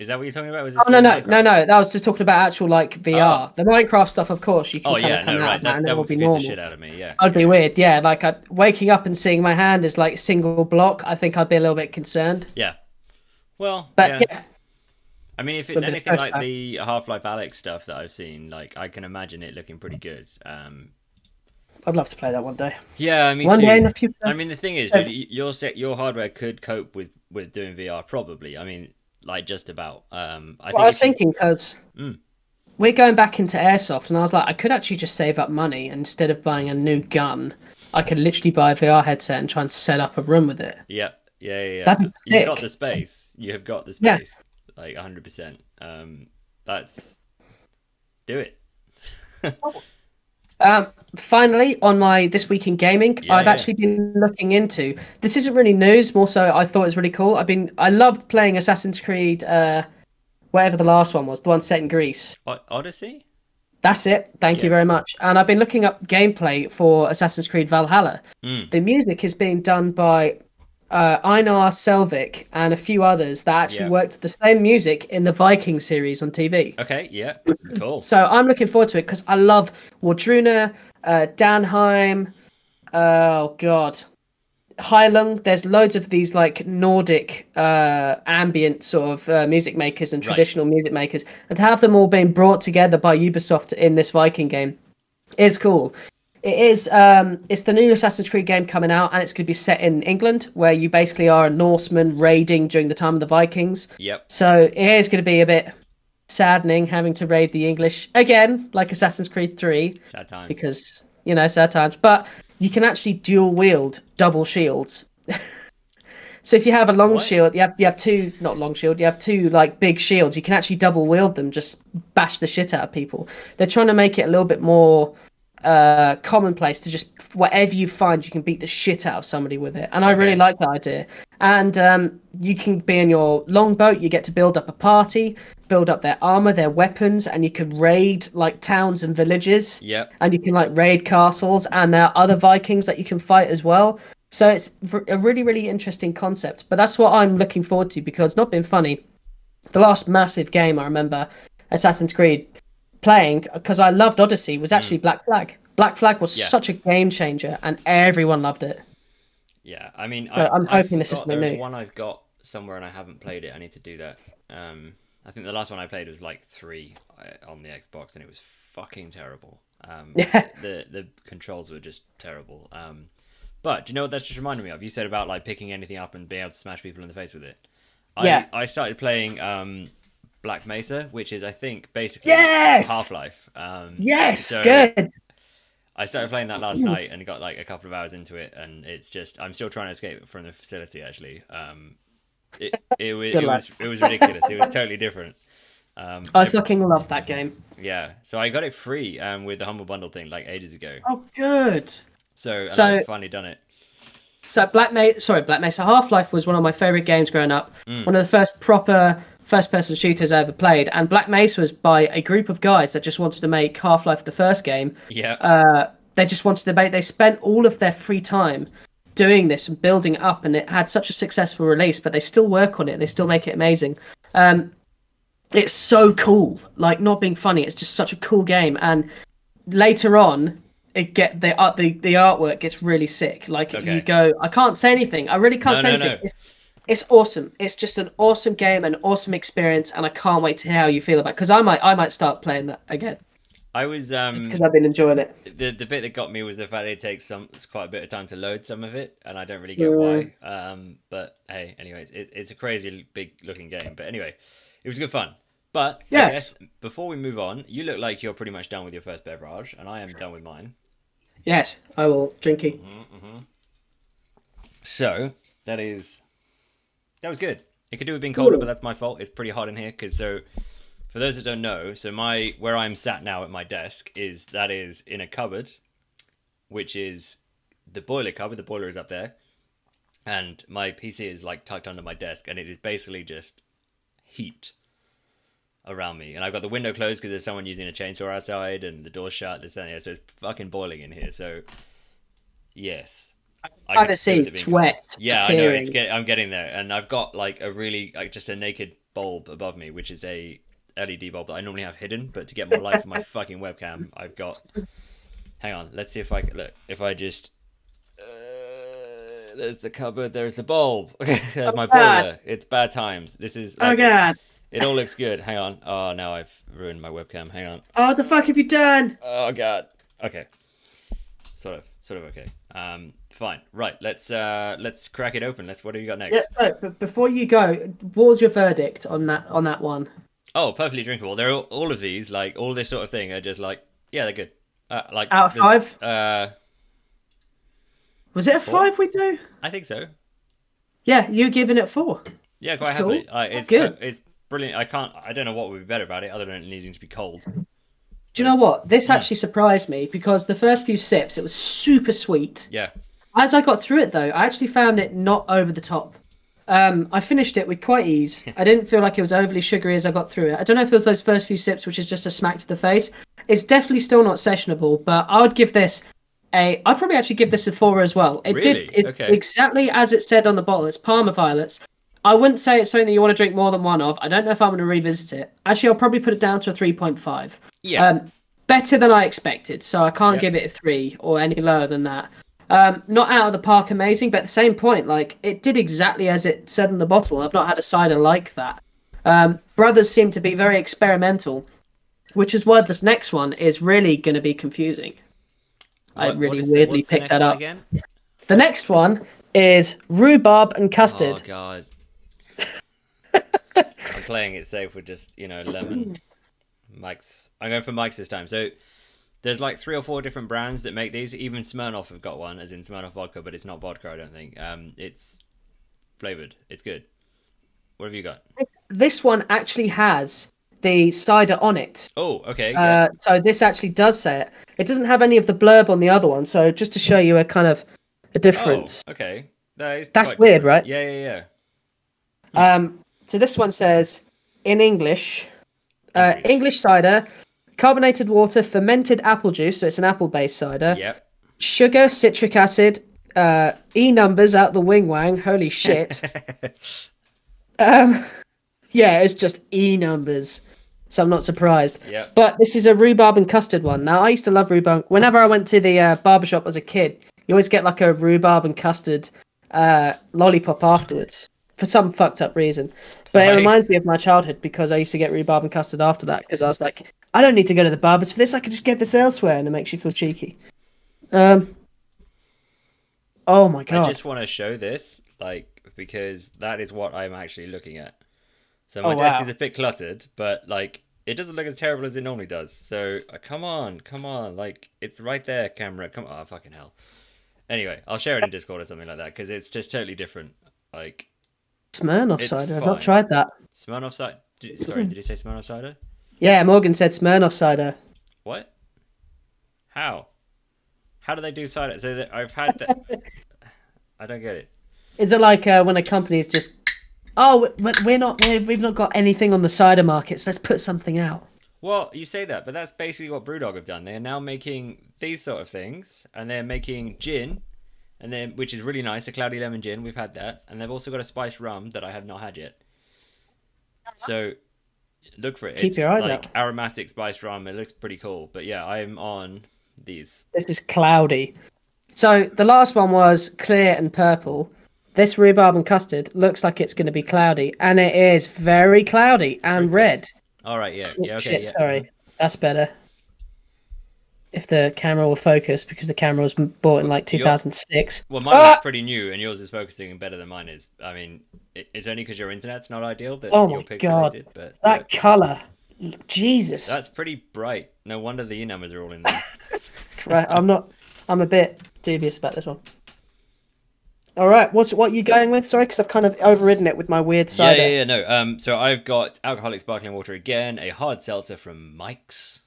is that what you're talking about? Was Oh no no Minecraft? no no! That was just talking about actual like VR. Oh. The Minecraft stuff, of course, you can Oh yeah, no right. that That, that will would be normal. the shit out of me. Yeah. I'd be weird, yeah. Like I, waking up and seeing my hand is like single block. I think I'd be a little bit concerned. Yeah. Well, But yeah. yeah, I mean, if it's Would be the anything like the Half Life Alex stuff that I've seen, like I can imagine it looking pretty good. Um, I'd love to play that one day. yeah, I mean, one too. day in the future. I mean, the thing is, dude, your set, your hardware could cope with with doing VR probably. I mean, like just about. Um, I well, I was thinking because Mm. we're going back into airsoft, and I was like, I could actually just save up money and instead of buying a new gun. I could literally buy a VR headset and try and set up a room with it. Yeah, yeah, yeah. yeah. You've got the space. You have got the Yeah. Like hundred percent. Um, that's do it. Um, finally, on my this week in gaming, Yeah, I've yeah. actually been looking into. This isn't really news. More so, I thought it was really cool. I've been. I loved playing Assassin's Creed. Uh, whatever the last one was, the one set in Greece. O- Odyssey. That's it. Thank you very much. And I've been looking up gameplay for Assassin's Creed Valhalla. Mm. The music is being done by uh, Einar Selvik and a few others that actually Yeah. worked the same music in the Viking series on TV. Okay. Yeah. Cool. So I'm looking forward to it because I love Wardruna, uh, Danheim, oh god, Heilung. There's loads of these like Nordic uh, ambient sort of uh, music makers and Right. traditional music makers, and to have them all being brought together by Ubisoft in this Viking game is cool. It is. Um, it's the new Assassin's Creed game coming out, and it's going to be set in England, where you basically are a Norseman raiding during the time of the Vikings. Yep. So it is going to be a bit saddening having to raid the English again, like Assassin's Creed 3, Sad times. because, you know, sad times. But you can actually dual wield double shields. so if you have a long What? shield, you have you have two not long shield, you have two like big shields. You can actually double wield them, just bash the shit out of people. They're trying to make it a little bit more uh, commonplace to just whatever you find, you can beat the shit out of somebody with it. And I really like that idea. And um, you can be in your longboat. You get to build up a party, build up their armor, their weapons, and you can raid like towns and villages Yep. and you can like raid castles and there are other vikings that you can fight as well so it's a really really interesting concept but that's what i'm looking forward to because not being funny the last massive game i remember assassin's creed playing because i loved odyssey was actually black flag black flag was Mm. Yeah. such a game changer and everyone loved it Yeah, I mean, So I'm I've hoping this is there's new. one I've got somewhere and I haven't played it. I need to do that. Um, I think the last one I played was like three uh, on the Xbox, and it was fucking terrible. Um, Yeah. the the controls were just terrible. Um, but do you know what that just reminded me of? You said about like picking anything up and being able to smash people in the face with it. I, Yeah. I started playing um, Black Mesa, which is I think basically Yes! Half Life. Um, yes so- good I started playing that last night and got like a couple of hours into it, and it's just I'm still trying to escape from the facility. Actually, um, it it, wa- it, was it was ridiculous. it was totally different. Um, i fucking love that game yeah, so I got it free um, with the humble bundle thing like ages ago. oh good So, and So- I've finally done it. So Black Mesa, sorry, Black Mesa Half Life was one of my favorite games growing up. Mm. One of the first proper first-person shooters I ever played, and Black Mesa was by a group of guys that just wanted to make Half Life the first game. Yeah, Uh, they just wanted to make. They spent all of their free time doing this and building it up, and it had such a successful release. But they still work on it. They still make it amazing. Um, it's so cool. Like not being funny, it's just such a cool game. And later on, it get the art the, the artwork gets really sick. Like Okay. you go, I can't say anything. I really can't No, say no, anything. no. It's, it's awesome. It's just an awesome game, an awesome experience, and I can't wait to hear how you feel about. Because I might I might start playing that again I was um because I've been enjoying it. the the bit that got me was the fact it takes some it's quite a bit of time to load some of it, and I don't really get Yeah. why. Um, but hey, anyways, it, it's a crazy big looking game. But anyway, it was good fun. But I Yes. guess before we move on, you look like you're pretty much done with your first beverage, and I am done with mine. Yes, I will drink it. Mm-hmm. So that is that was good. It could do with being colder, but that's my fault. It's pretty hot in here because so. For those that don't know, so my where I'm sat now at my desk is that is in a cupboard, which is the boiler cupboard. The boiler is up there, and my PC is like tucked under my desk, and it is basically just heat around me. And I've got the window closed because there's someone using a chainsaw outside, and the door's shut. This and that. So it's fucking boiling in here. So yes, I Kind of see it's wet. it being cold. sweat. Yeah, I know it's appearing. get, I'm getting there, and I've got like a really like just a naked bulb above me, which is a LED bulb that I normally have hidden, but to get more light from my fucking webcam, I've got. Hang on, let's see if I can look. If I just. Uh, there's the cupboard. There's the bulb. there's my God. boiler. It's bad times. This is. Oh god! It all looks good. Hang on. Oh, now I've ruined my webcam. Hang on. Oh, the fuck have you done? Oh god. Okay. Sort of. Sort of okay. Um. Fine. Right. Let's uh. Let's crack it open. Let's. What do you got next? Yeah, no, but before you go, what was your verdict on that on that one? Oh, perfectly drinkable. They're all, all of these, like all this sort of thing, are just like, yeah, they're good. Uh, like Out of five? Uh, Was it a Four? five we do? I think so. Yeah, you're giving it four. Yeah, quite That's cool. Uh, it's Good. It's brilliant. I can't. I don't know what would be better about it, other than it needing to be cold. Do you know what? This Yeah. actually surprised me because the first few sips it was super sweet. Yeah. As I got through it though, I actually found it not over the top. Um, I finished it with quite ease. I didn't feel like it was overly sugary as I got through it. I don't know if it was those first few sips, which is just a smack to the face. It's definitely still not sessionable, but I would give this a. I'd probably actually give this a four as well. It Really? did it, Okay. exactly as it said on the bottle. It's Parma violets. I wouldn't say it's something that you want to drink more than one of. I don't know if I'm going to revisit it. Actually, I'll probably put it down to a 3.5. Yeah. Um, better than I expected, so I can't Yep. give it a three or any lower than that. Um, not out of the park amazing, but at the same point, like it did exactly as it said in the bottle. I've not had a cider like that. Um, Brothers seem to be very experimental, which is why this next one is really going to be confusing. I What- what really weirdly the picked that up. again. The next one is rhubarb and custard. Oh god. I'm playing it safe with just you know lemon. Mike's. I'm going for Mike's this time. So there's like three or four different brands that make these. Even Smirnoff have got one, as in Smirnoff vodka, but it's not vodka. I don't think. Um, it's flavored. It's good. What have you got? This one actually has the cider on it. Oh, okay. Yeah. Uh, so this actually does say it. It doesn't have any of the blurb on the other one. So just to show you a kind of a difference. Oh, okay. That is That's weird, different. right? Yeah, yeah, yeah. Um, so this one says in English, uh, English. English cider, carbonated water, fermented apple juice. So it's an apple-based cider. Yep. Sugar, citric acid, uh, e numbers out the wing wang. Holy shit. um, yeah, it's just e numbers. So I'm not surprised. Yep. But this is a rhubarb and custard one. Now I used to love rhubarb. Whenever I went to the uh, barbershop as a kid, you always get like a rhubarb and custard uh, lollipop afterwards for some fucked up reason. But it reminds me of my childhood because I used to get rhubarb and custard after that because I was like, I don't need to go to the barbers for this. I could just get this elsewhere, and it makes you feel cheeky. Um. Oh my god! I just want to show this, like, because that is what I'm actually looking at. So my Oh, desk wow. is a bit cluttered, but like, it doesn't look as terrible as it normally does. So uh, come on, come on, like, it's right there, camera. Come on, oh, fucking hell. Anyway, I'll share it in Discord or something like that because it's just totally different. Like Smirnoff it's cider. I've not tried that. Smirnoff cider. Sorry, did you say Smirnoff cider? Yeah, Morgan said Smirnoff cider. What? How? How do they do cider? So that I've had that. I don't get it. Is it like uh, when a company is just, oh, we- we're not, we're, we've not got anything on the cider markets. Let's put something out. Well, you say that, but that's basically what Brewdog have done. They are now making these sort of things, and they're making gin, and then which is really nice, a cloudy lemon gin. We've had that, and they've also got a spiced rum that I have not had yet. Uh-huh. So look for it. Keep it's your eye like out. aromatic spiced rum. It looks pretty cool. But yeah, I'm on these. This is cloudy. So the last one was clear and purple. This rhubarb and custard looks like it's going to be cloudy, and it is very cloudy and red. All right, yeah, Oh, yeah, okay, shit, yeah. sorry. That's better. If the camera will focus, because the camera was bought in like 2006. Well, mine Ah! is pretty new, and yours is focusing better than mine is. I mean, it's only because your internet's not ideal that Oh you're my God. but That yeah, color, Jesus! that's pretty bright. No wonder the E numbers are all in there. Right, I'm not. I'm a bit dubious about this one. All right, what's what you going with? Sorry, because I've kind of overridden it with my weird Yeah, yeah, yeah, no. Um, so I've got alcoholic sparkling water again, a hard seltzer from Mike's.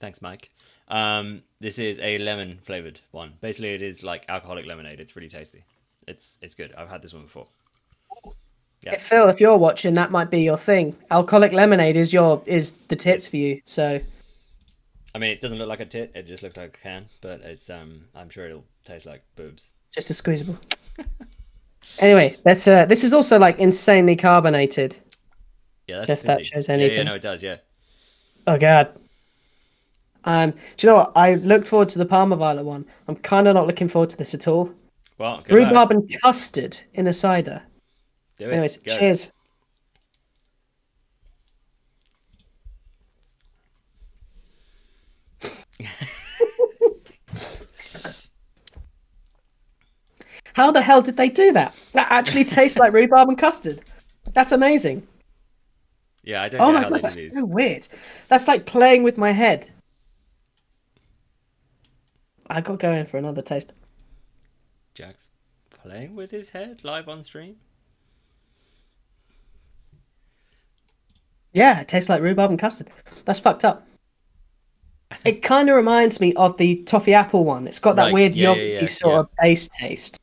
Thanks, Mike. Um, this is a lemon flavored one. Basically, it is like alcoholic lemonade. It's really tasty. It's it's good. I've had this one before. Yeah. Hey, Phil, if you're watching, that might be your thing. Alcoholic lemonade is your is the tits for you. So I mean, it doesn't look like a tit. It just looks like a can, but it's um, I'm sure it'll taste like boobs. just a squeezable. anyway, that's uh, this is also like insanely carbonated. Yeah, that's If that fizzy. shows Yeah, yeah, no, it does. Yeah. Oh god. Um, do you know what? I looked forward to the Parma Violet one. I'm kind of not looking forward to this at all. Well. Rhubarb and custard in a cider. Do it. Anyways, Go. cheers. How the hell did they do that? That actually tastes like rhubarb and custard. That's amazing. Yeah, I don't Oh know my how god, that's these. so weird. That's like playing with my head. I got going for another taste. Jack's playing with his head live on stream. Yeah, it tastes like rhubarb and custard. That's fucked up. It kind of reminds me of the toffee apple one. It's got that Right, weird yeah, yeah, yeah, sort of base taste.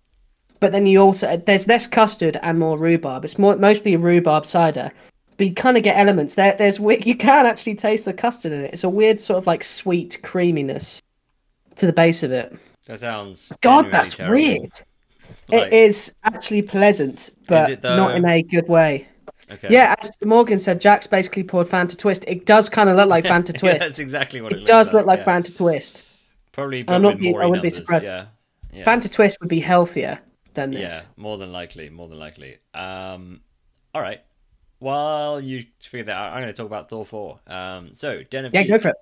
But then you also there's less custard and more rhubarb. It's more mostly a rhubarb cider. But you kind of get elements there. There's you can actually taste the custard in it. It's a weird sort of like sweet creaminess to the base of it. That sounds. God, that's terrible. weird. Like- it is actually pleasant, but not in a good way. Okay. Yeah, as Morgan said, Jack's basically poured Fanta Twist. It does kind of look like Fanta Yeah, Twist. that's exactly what it, it does look like yeah. Fanta Twist. Probably, but I'm not with be- more I wouldn't be surprised. Yeah. Yeah. Fanta Twist would be healthier than this. Yeah, more than likely, more than likely. Um, all right. While you figure that out, I'm going to talk about Thor 4. Um, so, Den of Yeah, Geek. go for it.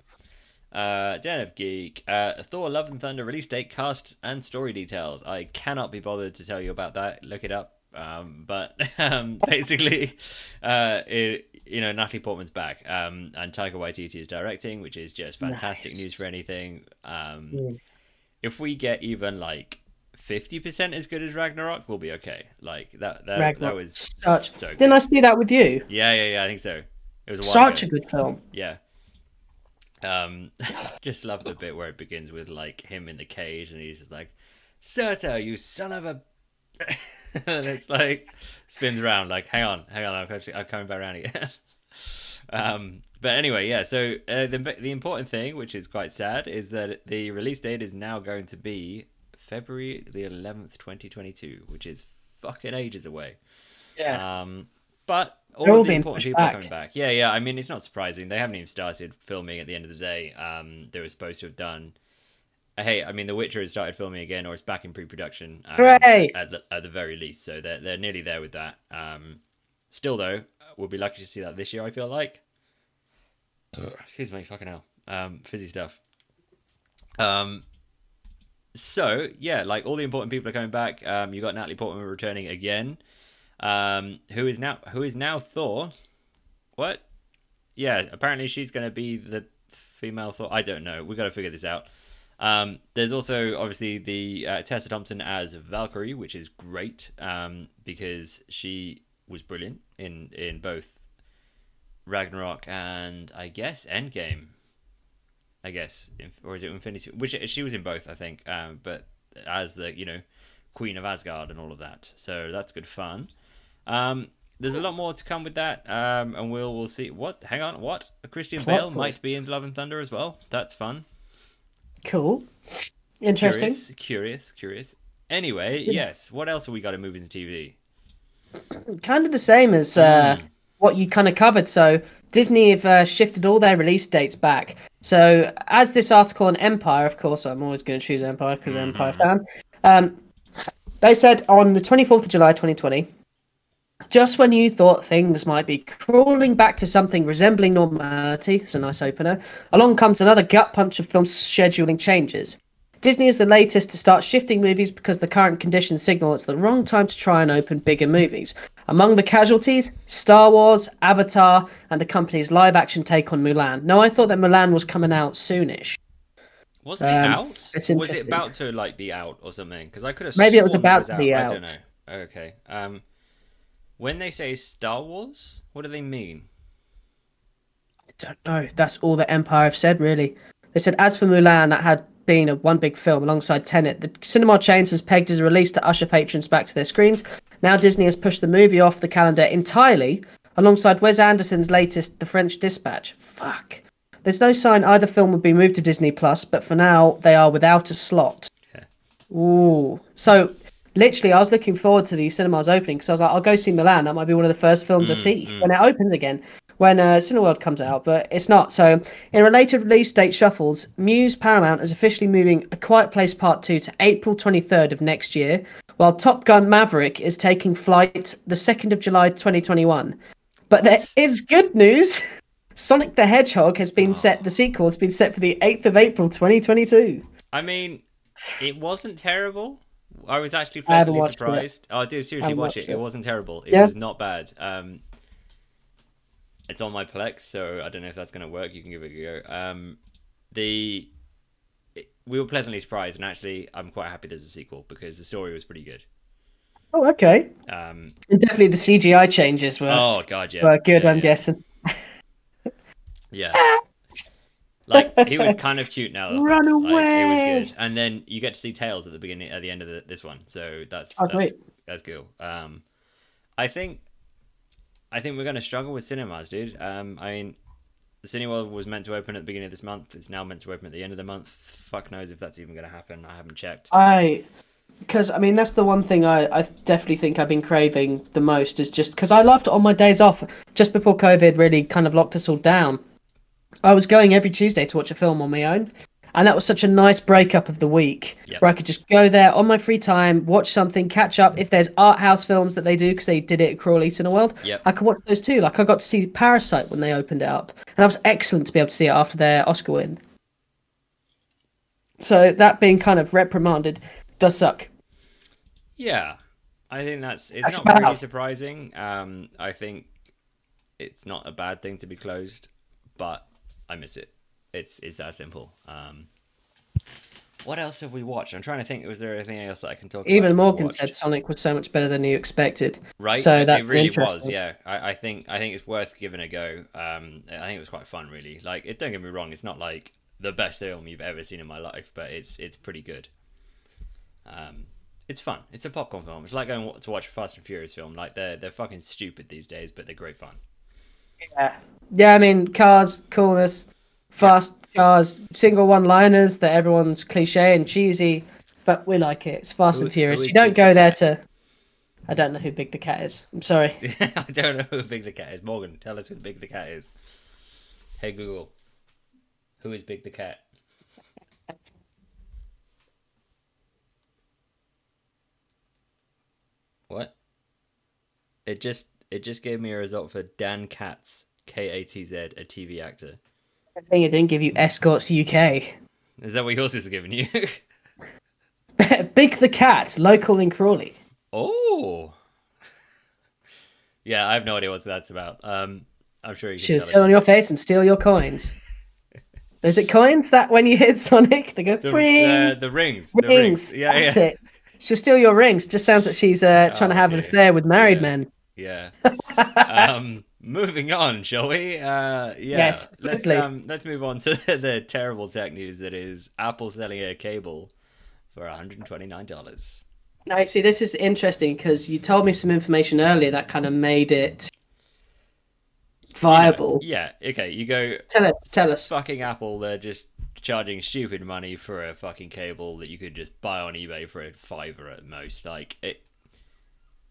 Uh, Den of Geek. Uh, Thor Love and Thunder release date, cast, and story details. I cannot be bothered to tell you about that. Look it up. Um, but um, basically, uh, it, you know, Natalie Portman's back, um, and Taika Waititi is directing, which is just fantastic Nice. news for anything. Um, Mm. If we get even like fifty percent as good as Ragnarok, we'll be okay. Like that. That, that Ragnarok, was Such. so. Good. Didn't I see that with you? Yeah, yeah, yeah. I think so. It was a Such ago. a good film. Yeah. Um, just love the bit where it begins with like him in the cage and he's like, "Surtur, you son of a," and it's like spins around like, "Hang on, hang on, I'm actually I'm coming back around again." um, but anyway, yeah. So uh, the the important thing, which is quite sad, is that the release date is now going to be February the 11th, 2022, which is fucking ages away. Yeah. Um, but all, They're all of the important pushed people are coming back. Yeah, yeah. I mean, it's not surprising. They haven't even started filming at the end of the day. Um, they were supposed to have done. uh, Hey, I mean, The Witcher has started filming again, or it's back in pre-production. Um, Hooray! At the, at the very least, so they're they're nearly there with that. Um, still though, we'll be lucky to see that this year. I feel like. Excuse me, fucking hell. Um, fizzy stuff. Um, so yeah, like all the important people are coming back. Um, you got Natalie Portman returning again. Um, who is now who is now Thor? What? Yeah, apparently she's going to be the female Thor. I don't know. We've got to figure this out. Um, there's also obviously the uh, Tessa Thompson as Valkyrie, which is great um, because she was brilliant in in both Ragnarok and I guess Endgame. I guess, or is it Infinity? Which she was in both, I think. Um, but as the you know Queen of Asgard and all of that, so that's good fun. Um, there's a lot more to come with that, um, and we'll we'll see. What? Hang on, what? Christian Plot Bale might be in Love and Thunder as well. That's fun. Cool. Interesting. Curious, curious, curious. Anyway, yes. What else have we got in movies and TV? Kind of the same as uh, Mm. what you kind of covered. So Disney have uh, shifted all their release dates back. So as this article on Empire, of course, I'm always going to choose Empire because I'm Empire fan. Um, they said on the 24th of July 2020, just when you thought things might be crawling back to something resembling normality, it's a nice opener, along comes another gut punch of film scheduling changes. Disney is the latest to start shifting movies because the current conditions signal it's the wrong time to try and open bigger movies. Among the casualties, Star Wars, Avatar, and the company's live action take on Mulan. No, I thought that Mulan was coming out soonish. Wasn't it Um, out? Was it about to like be out or something? Because I could have Maybe it was about to be out. I don't know. Okay. Um, when they say Star Wars, what do they mean? I don't know. That's all the Empire have said, really. They said, as for Mulan, that had been a one big film alongside Tenet. The cinema chains has pegged as a release to usher patrons back to their screens. Now Disney has pushed the movie off the calendar entirely, alongside Wes Anderson's latest, The French Dispatch. Fuck. There's no sign either film would be moved to Disney Plus, but for now they are without a slot. Yeah. Ooh. So, literally, I was looking forward to the cinemas opening because I was like, I'll go see Mulan. That might be one of the first films I Mm, see mm. when it opens again, when uh, Cineworld comes out, but it's not. So, in related release date shuffles, Muse Paramount is officially moving A Quiet Place Part 2 to April 23rd of next year, while Top Gun Maverick is taking flight the 2nd of July 2021. But there is good news. Sonic the Hedgehog has been Oh. set, the sequel has been set for the 8th of April 2022. I mean, it wasn't terrible. I was actually pleasantly watched it. surprised. Oh, dude, seriously, watch it. It it. wasn't terrible. It Yeah? was not bad. Um, it's on my Plex, so I don't know if that's going to work. You can give it a go. Um, the we were pleasantly surprised, and actually, I'm quite happy there's a sequel because the story was pretty good. Oh, okay. Um, And definitely the CGI changes were, oh god, yeah, were good, yeah, I'm yeah. guessing. Yeah. Like he was kind of cute now. Run Like, away! good, and then you get to see Tails at the beginning, at the end of the, this one. So that's Oh, that's, that's cool. Um, I think, I think we're gonna struggle with cinemas, dude. Um, I mean, the Cineworld was meant to open at the beginning of this month. It's now meant to open at the end of the month. Fuck knows if that's even gonna happen. I haven't checked. I, because I mean that's the one thing I, I definitely think I've been craving the most is just because I loved it on my days off just before COVID really kind of locked us all down. I was going every Tuesday to watch a film on my own, and that was such a nice breakup of the week Yep. where I could just go there on my free time, watch something, catch up. If there's art house films that they do because they did it at Crawley Cineworld, Yep. I could watch those too. Like I got to see Parasite when they opened it up, and that was excellent to be able to see it after their Oscar win. So that being kind of reprimanded does suck. Yeah, I think that's it's That's not really surprising. Um, I think it's not a bad thing to be closed, but I miss it. It's it's that simple. Um, what else have we watched? I'm trying to think. Was there anything else that I can talk about? Even Morgan said Sonic was so much better than you expected. right? so that really was. Yeah, I, I think I think it's worth giving a go. Um, I think it was quite fun, really. Like, it, don't get me wrong, it's not like the best film you've ever seen in my life, but it's it's pretty good. Um, it's fun. It's a popcorn film. It's like going to watch a Fast and Furious film. Like they're they're fucking stupid these days, but they're great fun. Yeah, yeah. I mean, cars, coolness, fast cars, single one-liners that everyone's cliche and cheesy, but we like it. It's Fast Who- and Furious. You don't go there to. I don't know who Big the Cat is. I'm sorry. I don't know who Big the Cat is. Morgan, tell us who Big the Cat is. Hey Google, who is Big the Cat? What? It just it just gave me a result for Dan Katz, K A T Z, a TV actor. I think it didn't give you Escorts UK. Is that what yours is giving you? Big the Cat, local in Crawley. oh. Yeah, I have no idea what that's about. Um, I'm sure you can She'll tell on your face and steal your coins. Is it coins that when you hit Sonic, they go The, ring, uh, the rings. The rings? rings. Yeah, That's yeah. it. She'll steal your rings. Just sounds like she's uh, trying to Oh, have an affair with married Yeah. men. Yeah. um, moving on, shall we? Uh, yeah. Yes, let's um, let's move on to the terrible tech news that is Apple selling a cable for 129 dollars. Now, see, this is interesting because you told me some information earlier that kind of made it viable. yeah. Okay. You go Tell us, tell us. fucking Apple. They're just charging stupid money for a fucking cable that you could just buy on eBay for a fiver at most. Like it,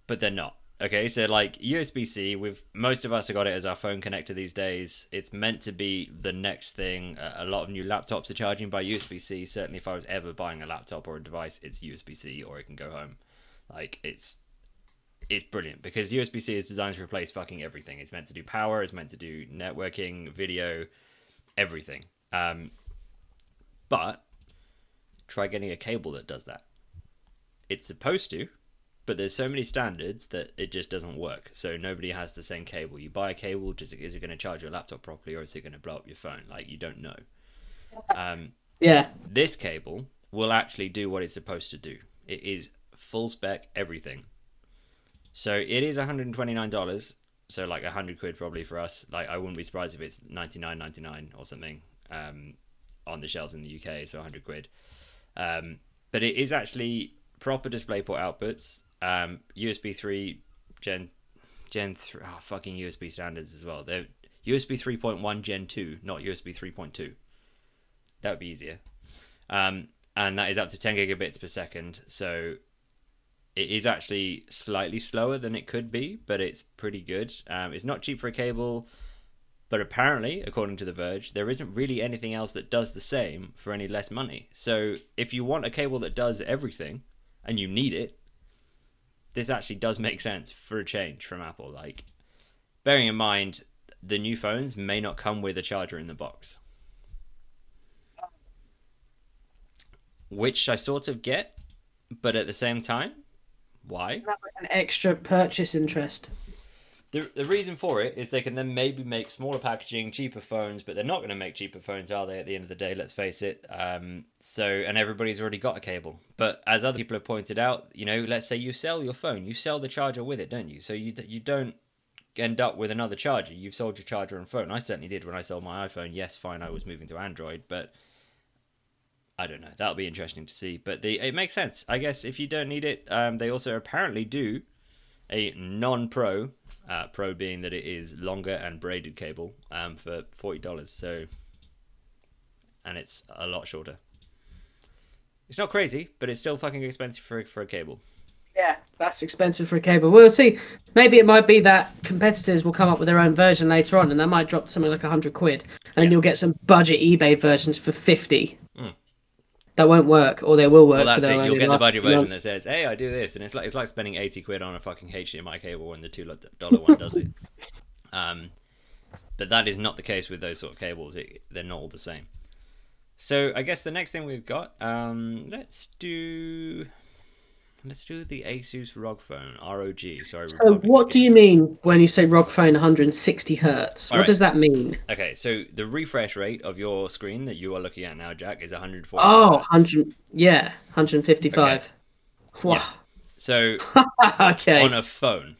but they're not. Okay, so like USB C, we've most of us have got it as our phone connector these days. It's meant to be the next thing. A a lot of new laptops are charging by USB C. Certainly, if I was ever buying a laptop or a device, it's USB C or it can go home. Like it's it's brilliant because USB C is designed to replace fucking everything. It's meant to do power. It's meant to do networking, video, everything. Um, but try getting a cable that does that. It's supposed to, but there's so many standards that it just doesn't work. So nobody has the same cable. You buy a cable, just is it going to charge your laptop properly, or is it going to blow up your phone? Like you don't know. Um, Yeah. this cable will actually do what it's supposed to do. It is full spec everything. So it is $129. So like 100 quid probably for us. Like I wouldn't be surprised if it's 99.99 or something um, on the shelves in the UK. So 100 quid. Um, but it is actually proper DisplayPort outputs. Um, USB 3 Gen Gen 3 oh, fucking USB standards as well. They're USB 3.1 Gen 2, not USB 3.2. That would be easier. Um, and that is up to 10 gigabits per second. So it is actually slightly slower than it could be, but it's pretty good. Um, it's not cheap for a cable, but apparently, according to The Verge, there isn't really anything else that does the same for any less money. So if you want a cable that does everything and you need it, this actually does make sense for a change from Apple. Like, bearing in mind, the new phones may not come with a charger in the box. which I sort of get, but at the same time, why? An extra purchase interest. The, the reason for it is they can then maybe make smaller packaging, cheaper phones, but they're not going to make cheaper phones, are they? At the end of the day, let's face it. Um, so, and everybody's already got a cable. But as other people have pointed out, you know, let's say you sell your phone, you sell the charger with it, don't you? So you you don't end up with another charger. You've sold your charger and phone. I certainly did when I sold my iPhone. Yes, fine, I was moving to Android, but I don't know. That'll be interesting to see. But the it makes sense. I guess if you don't need it, um, they also apparently do a non-pro, uh, pro being that it is longer and braided cable um, for forty dollars. So, and it's a lot shorter. It's not crazy, but it's still fucking expensive for for a cable. Yeah, that's expensive for a cable. We'll see. Maybe it might be that competitors will come up with their own version later on, and that might drop to something like hundred quid, and Yeah. you'll get some budget eBay versions for fifty. Mm. That won't work, or they will work. Well, that's it. You'll get the budget version that says, "Hey, I do this," and it's like it's like spending eighty quid on a fucking HDMI cable when the two dollar one does it. Um, but that is not the case with those sort of cables. It, they're not all the same. So I guess the next thing we've got, um, let's do. Let's do the Asus ROG phone, ROG. Sorry. So Republic what do you mean when you say ROG phone 160 hertz? What Alright. does that mean? Okay, so the refresh rate of your screen that you are looking at now, Jack, is 140. Oh, hertz. 100. Yeah, 155. Wow. So okay. on a phone,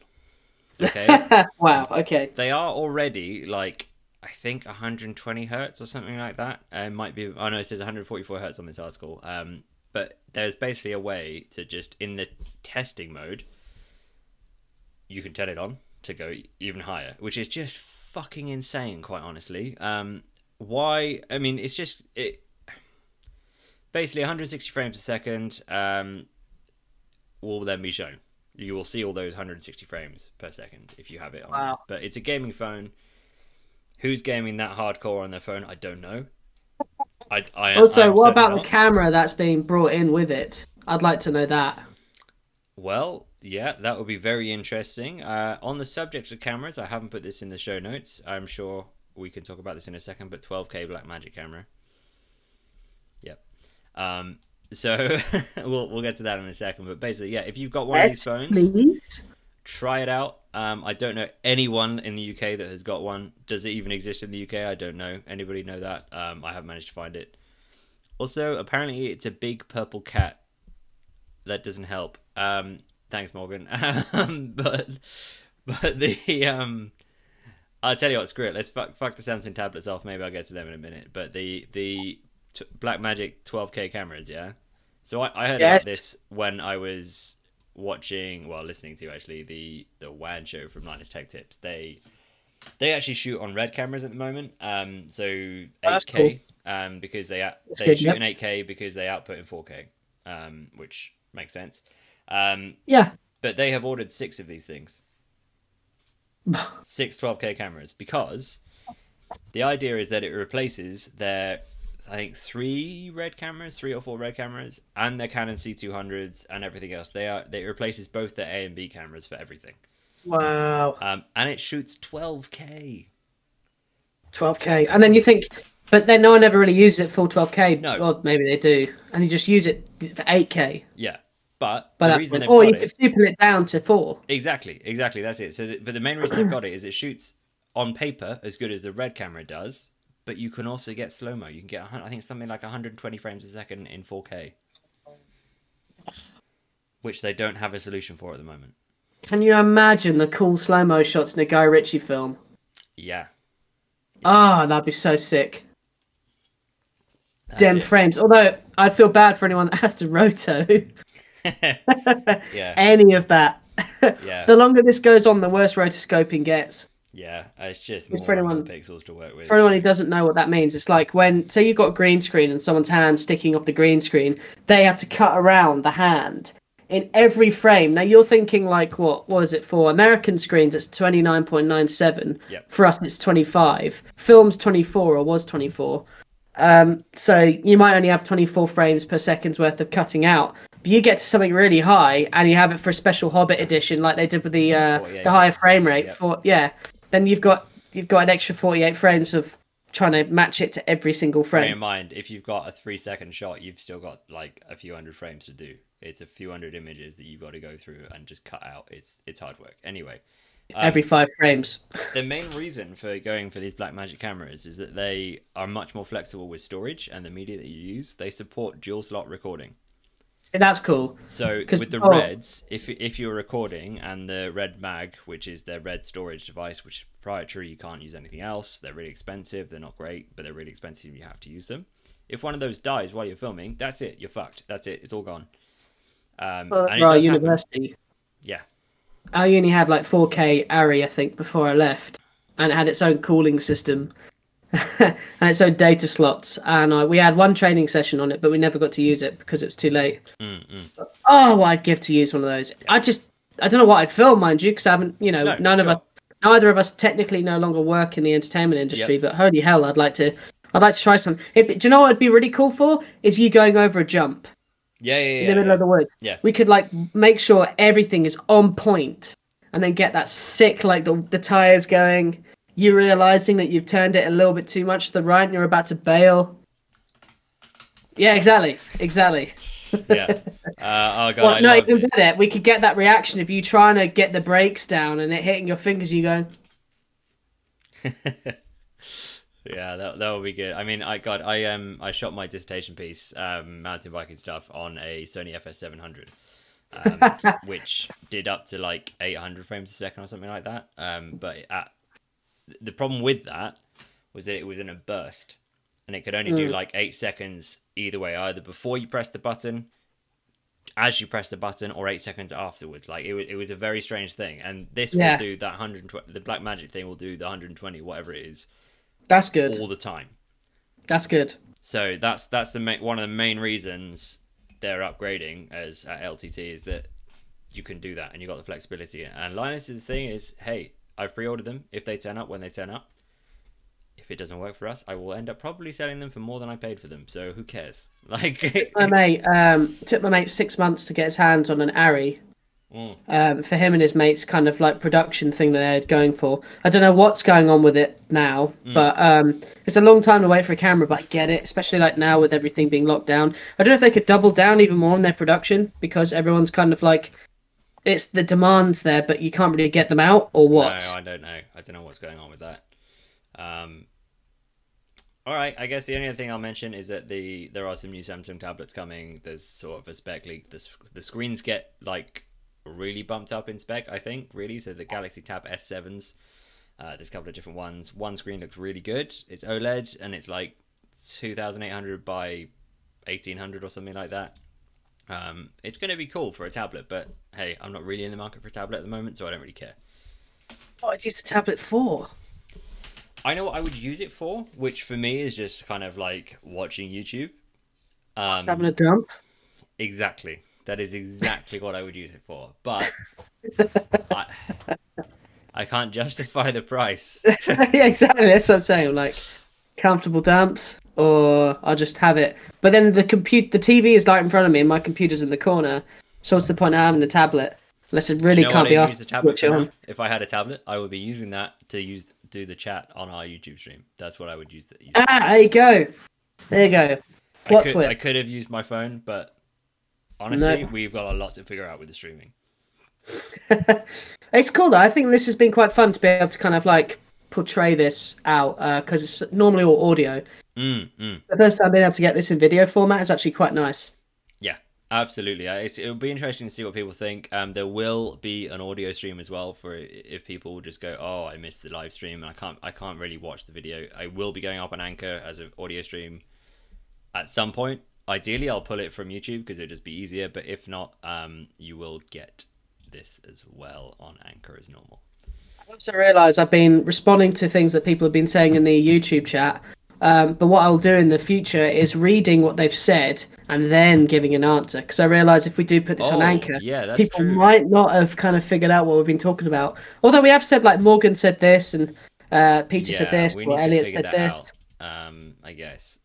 okay, wow. Okay. they are already like I think 120 hertz or something like that. Uh, it might be. Oh no, it says 144 hertz on this article. Um, but there's basically a way to just in the testing mode, you can turn it on to go even higher, which is just fucking insane, quite honestly. Um, why? I mean, it's just it. Basically, 160 frames a second um, will then be shown. You will see all those 160 frames per second if you have it on. Wow. But it's a gaming phone. Who's gaming that hardcore on their phone? I don't know. I, I Also, I'm what certainly about the camera that's being brought in with it? I'd like to know that. Well, yeah, that would be very interesting. Uh, on the subject of cameras, I haven't put this in the show notes. I'm sure we can talk about this in a second, but 12K Blackmagic camera. Yep. Um, so we'll we'll get to that in a second. But basically, yeah, if you've got one of these phones, please. Try it out. Um, I don't know anyone in the UK that has got one. Does it even exist in the UK? I don't know. Anybody know that? Um, I haven't managed to find it. Also, apparently, it's a big purple cat. That doesn't help. Um, thanks, Morgan. um, but but the um, I'll tell you what. Screw it. Let's fuck, fuck the Samsung tablets off. Maybe I'll get to them in a minute. But the the t- Blackmagic 12K cameras, yeah. So I, I heard Yes. about this when I was watching, well, listening to actually the the WAN show from Linus Tech Tips. They they actually shoot on red cameras at the moment. Um, so 8K That's cool. um, because they That's they good, shoot yep. in 8K because they output in 4K, um, which makes sense. Um, Yeah. but they have ordered six of these things, six 12K cameras, because the idea is that it replaces their, I think, three red cameras, three or four red cameras, and their Canon C200s and everything else. They are they replaces both their A and B cameras for everything, Wow. um, and it shoots 12K. 12k. And then you think, but then no one ever really uses it full 12k. No. Or maybe they do. And you just use it for 8k. Yeah, but By the that Or you it, could super it down to 4. Exactly, exactly. That's it. So, th- but the main reason they've got it is it shoots on paper as good as the red camera does, but you can also get slow mo. You can get, I think, something like 120 frames a second in 4K, which they don't have a solution for at the moment. Can you imagine the cool slow mo shots in a Guy Ritchie film? Yeah, Ah, that'd be so sick. that's Dim it. frames. Although I'd feel bad for anyone that has to roto yeah, any of that. Yeah. the longer this goes on, the worse rotoscoping gets. Yeah. It's just It's more for anyone- pixels to work with. For anyone who doesn't know what that means, it's like when, say, you've got a green screen and someone's hand sticking off the green screen, they have to cut around the hand in every frame. Now you're thinking like, what was it for American screens? It's twenty nine point nine seven. Yep. For us, it's twenty five. Films twenty four or was twenty four. Um, so you might only have twenty four frames per second's worth of cutting out. But you get to something really high, and you have it for a special Hobbit edition, like they did with the uh, 48 the higher frames, frame rate. yep. For yeah, then you've got you've got an extra forty eight frames of trying to match it to every single frame. Bear in mind, if you've got a three second shot, you've still got like a few hundred frames to do. It's a few hundred images that you've got to go through and just cut out. It's it's hard work. Anyway, um, every five frames. the main reason for going for these Blackmagic cameras is that they are much more flexible with storage and the media that you use. They support dual slot recording. That's cool. So with the before- reds, if if you're recording and the red mag, which is their red storage device, which is proprietary, you can't use anything else. They're really expensive. They're not great, but they're really expensive. and You have to use them. If one of those dies while you're filming, that's it. You're fucked. That's it. It's all gone. Um, Well, and for our happen. university, Yeah. our uni had like 4K ARRI, I think, before I left, and it had its own cooling system and its own data slots. And uh, we had one training session on it, but we never got to use it because it was too late. Mm, mm. Oh, what I'd give to use one of those. I just, I don't know what I'd film, mind you, because I haven't, you know, No, none of us, neither of us technically no longer work in the entertainment industry. But holy hell, I'd like to, I'd like to try some. It, do you know what I'd be really cool for? Is you going over a jump Yeah, yeah, yeah. in the middle yeah. of the woods. Yeah. We could like make sure everything is on point, and then get that sick like the the tires going. You realizing that you've turned it a little bit too much to the right, and you're about to bail. Yeah, exactly, exactly. yeah. Uh, oh god, Well, no, even it. better. We could get that reaction of you trying to get the brakes down and it hitting your fingers. You going, yeah, that that would be good. I mean, I God, I um I shot my dissertation piece, um, mountain biking stuff on a Sony FS seven hundred. Um, which did up to like 800 frames a second or something like that. Um, but at, the problem with that was that it was in a burst, and it could only do Mm. like eight seconds either way, either before you press the button, as you press the button, or eight seconds afterwards. Like it was, it was a very strange thing. And this Yeah. will do that 120. The Blackmagic thing will do the 120, whatever it is, "That's good. all the time. That's good." So that's that's the ma- one of the main reasons they're upgrading as at LTT is that you can do that and you got the flexibility. And Linus's thing is, hey, I've pre-ordered them. If they turn up, when they turn up, if it doesn't work for us, I will end up probably selling them for more than I paid for them. So who cares? Like, My mate um, took my mate six months to get his hands on an Arri. Mm. Um, for him and his mates, kind of like production thing that they're going for. I don't know what's going on with it now, Mm. but um, it's a long time to wait for a camera. But I get it, especially like now with everything being locked down. I don't know if they could double down even more on their production because everyone's kind of like, it's the demands there, but you can't really get them out or what. No, I don't know. I don't know what's going on with that. Um, all right, I guess the only other thing I'll mention is that the there are some new Samsung tablets coming. There's sort of a spec leak. The, the screens get like really bumped up in spec. I think really. So the Galaxy Tab S7s. Uh, there's a couple of different ones. One screen looks really good. It's OLED and it's like 2,800 by 1,800 or something like that. Um, it's going to be cool for a tablet, but hey, I'm not really in the market for a tablet at the moment, so I don't really care. What did you use a tablet for? I know what I would use it for, which for me is just kind of like watching YouTube. Um, Having a dump? exactly. That is exactly what I would use it for. But I, I can't justify the price. yeah, exactly. That's what I'm saying. Like comfortable dumps, or I'll just have it. But then the compute, the TV is right in front of me, and my computer's in the corner. So what's the point of having the tablet? Unless it really you know can't be I'd asked use the tablet for now? If I had a tablet, I would be using that to use do the chat on our YouTube stream. That's what I would use. The, Ah, there you go. There you go. I Plot could, twist. I could have used my phone, but honestly, No. we've got a lot to figure out with the streaming. it's cool though. I think this has been quite fun to be able to kind of like portray this out because it's normally all audio. Mm, mm. The first time being able to get this in video format is actually quite nice. Yeah, absolutely. Uh, It's, it'll be interesting to see what people think. Um, there will be an audio stream as well for if people just go, "Oh, I missed the live stream and I can't, I can't really watch the video." I will be going up on Anchor as an audio stream at some point. Ideally, I'll pull it from YouTube because it'll just be easier. But if not, um, you will get this as well on Anchor as normal. I also realise I've been responding to things that people have been saying in the YouTube chat. Um, but what I'll do in the future is reading what they've said and then giving an answer. Because I realise if we do put this on Oh, Anchor, yeah, that's people true. might not have kind of figured out what we've been talking about. Although we have said like Morgan said this and uh, Peter said this or Elliot said that this. out. Um, I guess.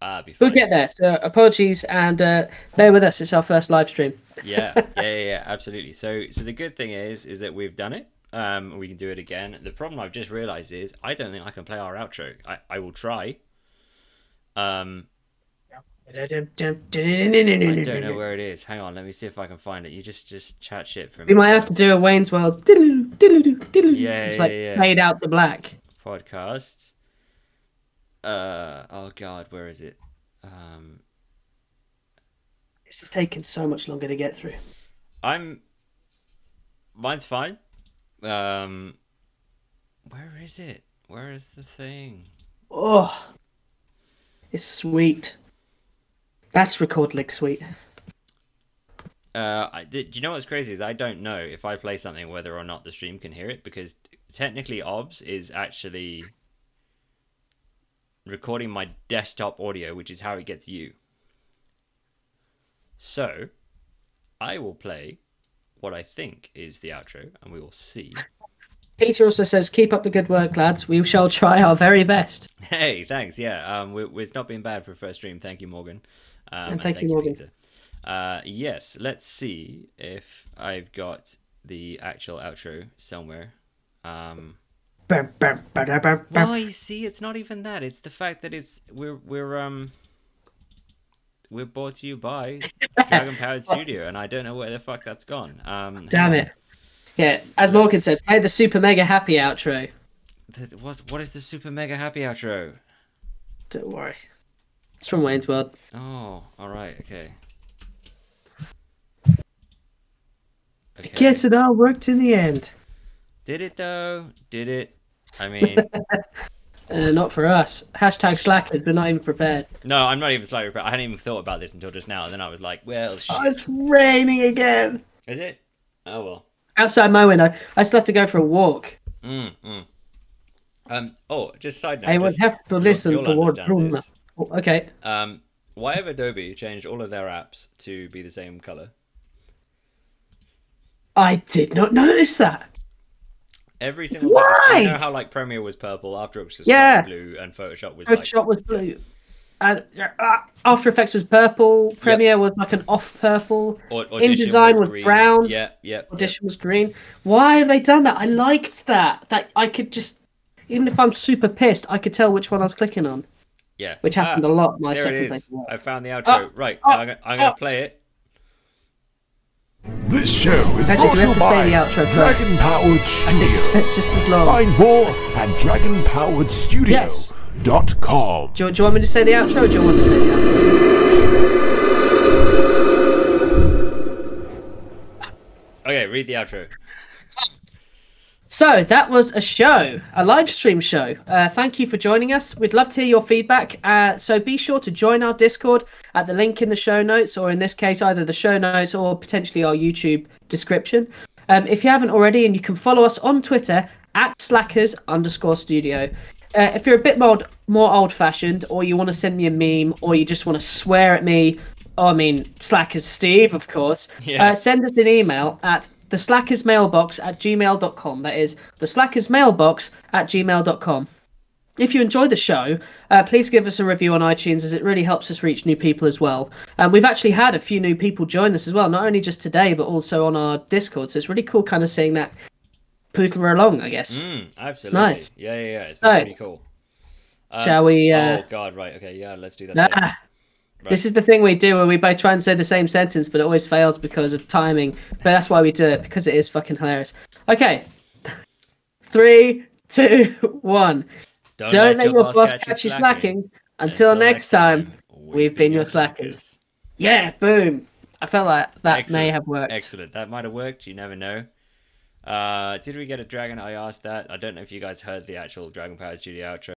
Ah, We'll get there. So apologies and uh, bear with us. It's our first live stream. yeah, yeah, yeah, yeah, absolutely. So, so the good thing is, is that we've done it. Um, we can do it again. The problem I've just realised is I don't think I can play our outro. I, I will try. Um, I don't know where it is. Hang on, let me see if I can find it. You just just chat shit for me. We might have to do a Wayne's World. diddle-doo. Yeah, It's yeah, like yeah. fade out the black. podcast. Uh oh god, where is it? Um, This is taking so much longer to get through. I'm. Mine's fine. Um, where is it? Where is the thing? Oh, it's sweet. That's Rekorderlig sweet. Uh, I, do you know what's crazy is I don't know if I play something whether or not the stream can hear it because technically OBS is actually recording my desktop audio, which is how it gets you. So, I will play what I think is the outro, and we will see. Peter also says, "Keep up the good work, lads. We shall try our very best." Hey, thanks. Yeah, um, we, it's not been bad for a first stream. Thank you, Morgan. Um, And thank you, Morgan. Peter. Uh, yes, let's see if I've got the actual outro somewhere. Um, Bum, bum, ba-da, bum, bum. well, you see, it's not even that. It's the fact that it's we're we're um we're brought to you by Dragon Powered Studio, and I don't know where the fuck that's gone. Um, Damn it. Yeah, as Morgan said, play the super mega happy outro. th- What what is the super mega happy outro? Don't worry. It's from Wayne's World. Oh, all right, okay. Okay. Guess it all worked in the end. Did it though? Did it? I mean, Uh, not for us. Hashtag slackers, but not even prepared. no, I'm not even slightly. prepared. I hadn't even thought about this until just now. And then I was like, well, shit. Oh, it's raining again. Is it? Oh well. Outside my window. I still have to go for a walk. Mm, mm. Um. Oh, just side note. I will have to you'll- listen you'll to what. Oh, Okay. Um, why have Adobe changed all of their apps to be the same color? I did not notice that. Every single time. Why? You know how like Premiere was purple, After Effects was Yeah. blue, and Photoshop was like Photoshop was blue. And uh, After Effects was purple. Premiere was like an off purple. Au- Audition InDesign was green. brown. Yeah, yeah. Audition was green. Why have they done that? I liked that. That I could just, even if I'm super pissed, I could tell which one I was clicking on, Yeah. which happened Ah, a lot. My There second it place. is. I found the outro. right. oh, I'm, gonna- I'm gonna oh. play it. This show is Actually, brought do we to you have to say by the outro first? Dragon Powered Studio. just as long. Find more at dragonpoweredstudio.com. Do you, do you want me to say the outro or do you want to say the outro? Okay, read the outro. So that was a show, a live stream show. Uh, thank you for joining us. We'd love to hear your feedback. Uh, so be sure to join our Discord at the link in the show notes, or in this case, either the show notes or potentially our YouTube description. Um, if you haven't already, and you can follow us on Twitter at slackers underscore studio. Uh, if you're a bit more more old fashioned, or you want to send me a meme, or you just want to swear at me, I mean slackers Steve, of course. Yeah. Uh, send us an email at the slackers mailbox at gmail.com. That is the slackers mailbox at gmail.com. If you enjoy the show, uh, please give us a review on iTunes as it really helps us reach new people as well. Um, we've actually had a few new people join us as well, not only just today, but also on our Discord. So it's really cool kind of seeing that people are along, I guess. Mm, absolutely. nice. Yeah, yeah, yeah. It's So, pretty cool. Um, Shall we? Uh, oh God, right. Okay, yeah. Let's do that. nah. This is the thing we do where we both try and say the same sentence, but it always fails because of timing. But that's why we do it, because it is fucking hilarious. Okay. Three, two, one. Don't, Don't let your boss catch you slacking. Until, next time, we've been your slackers. Yeah, boom. I felt like that may have worked. Excellent. That might have worked. You never know. Uh, did we get a dragon? I asked that. I don't know if you guys heard the actual Dragon Power Studio outro.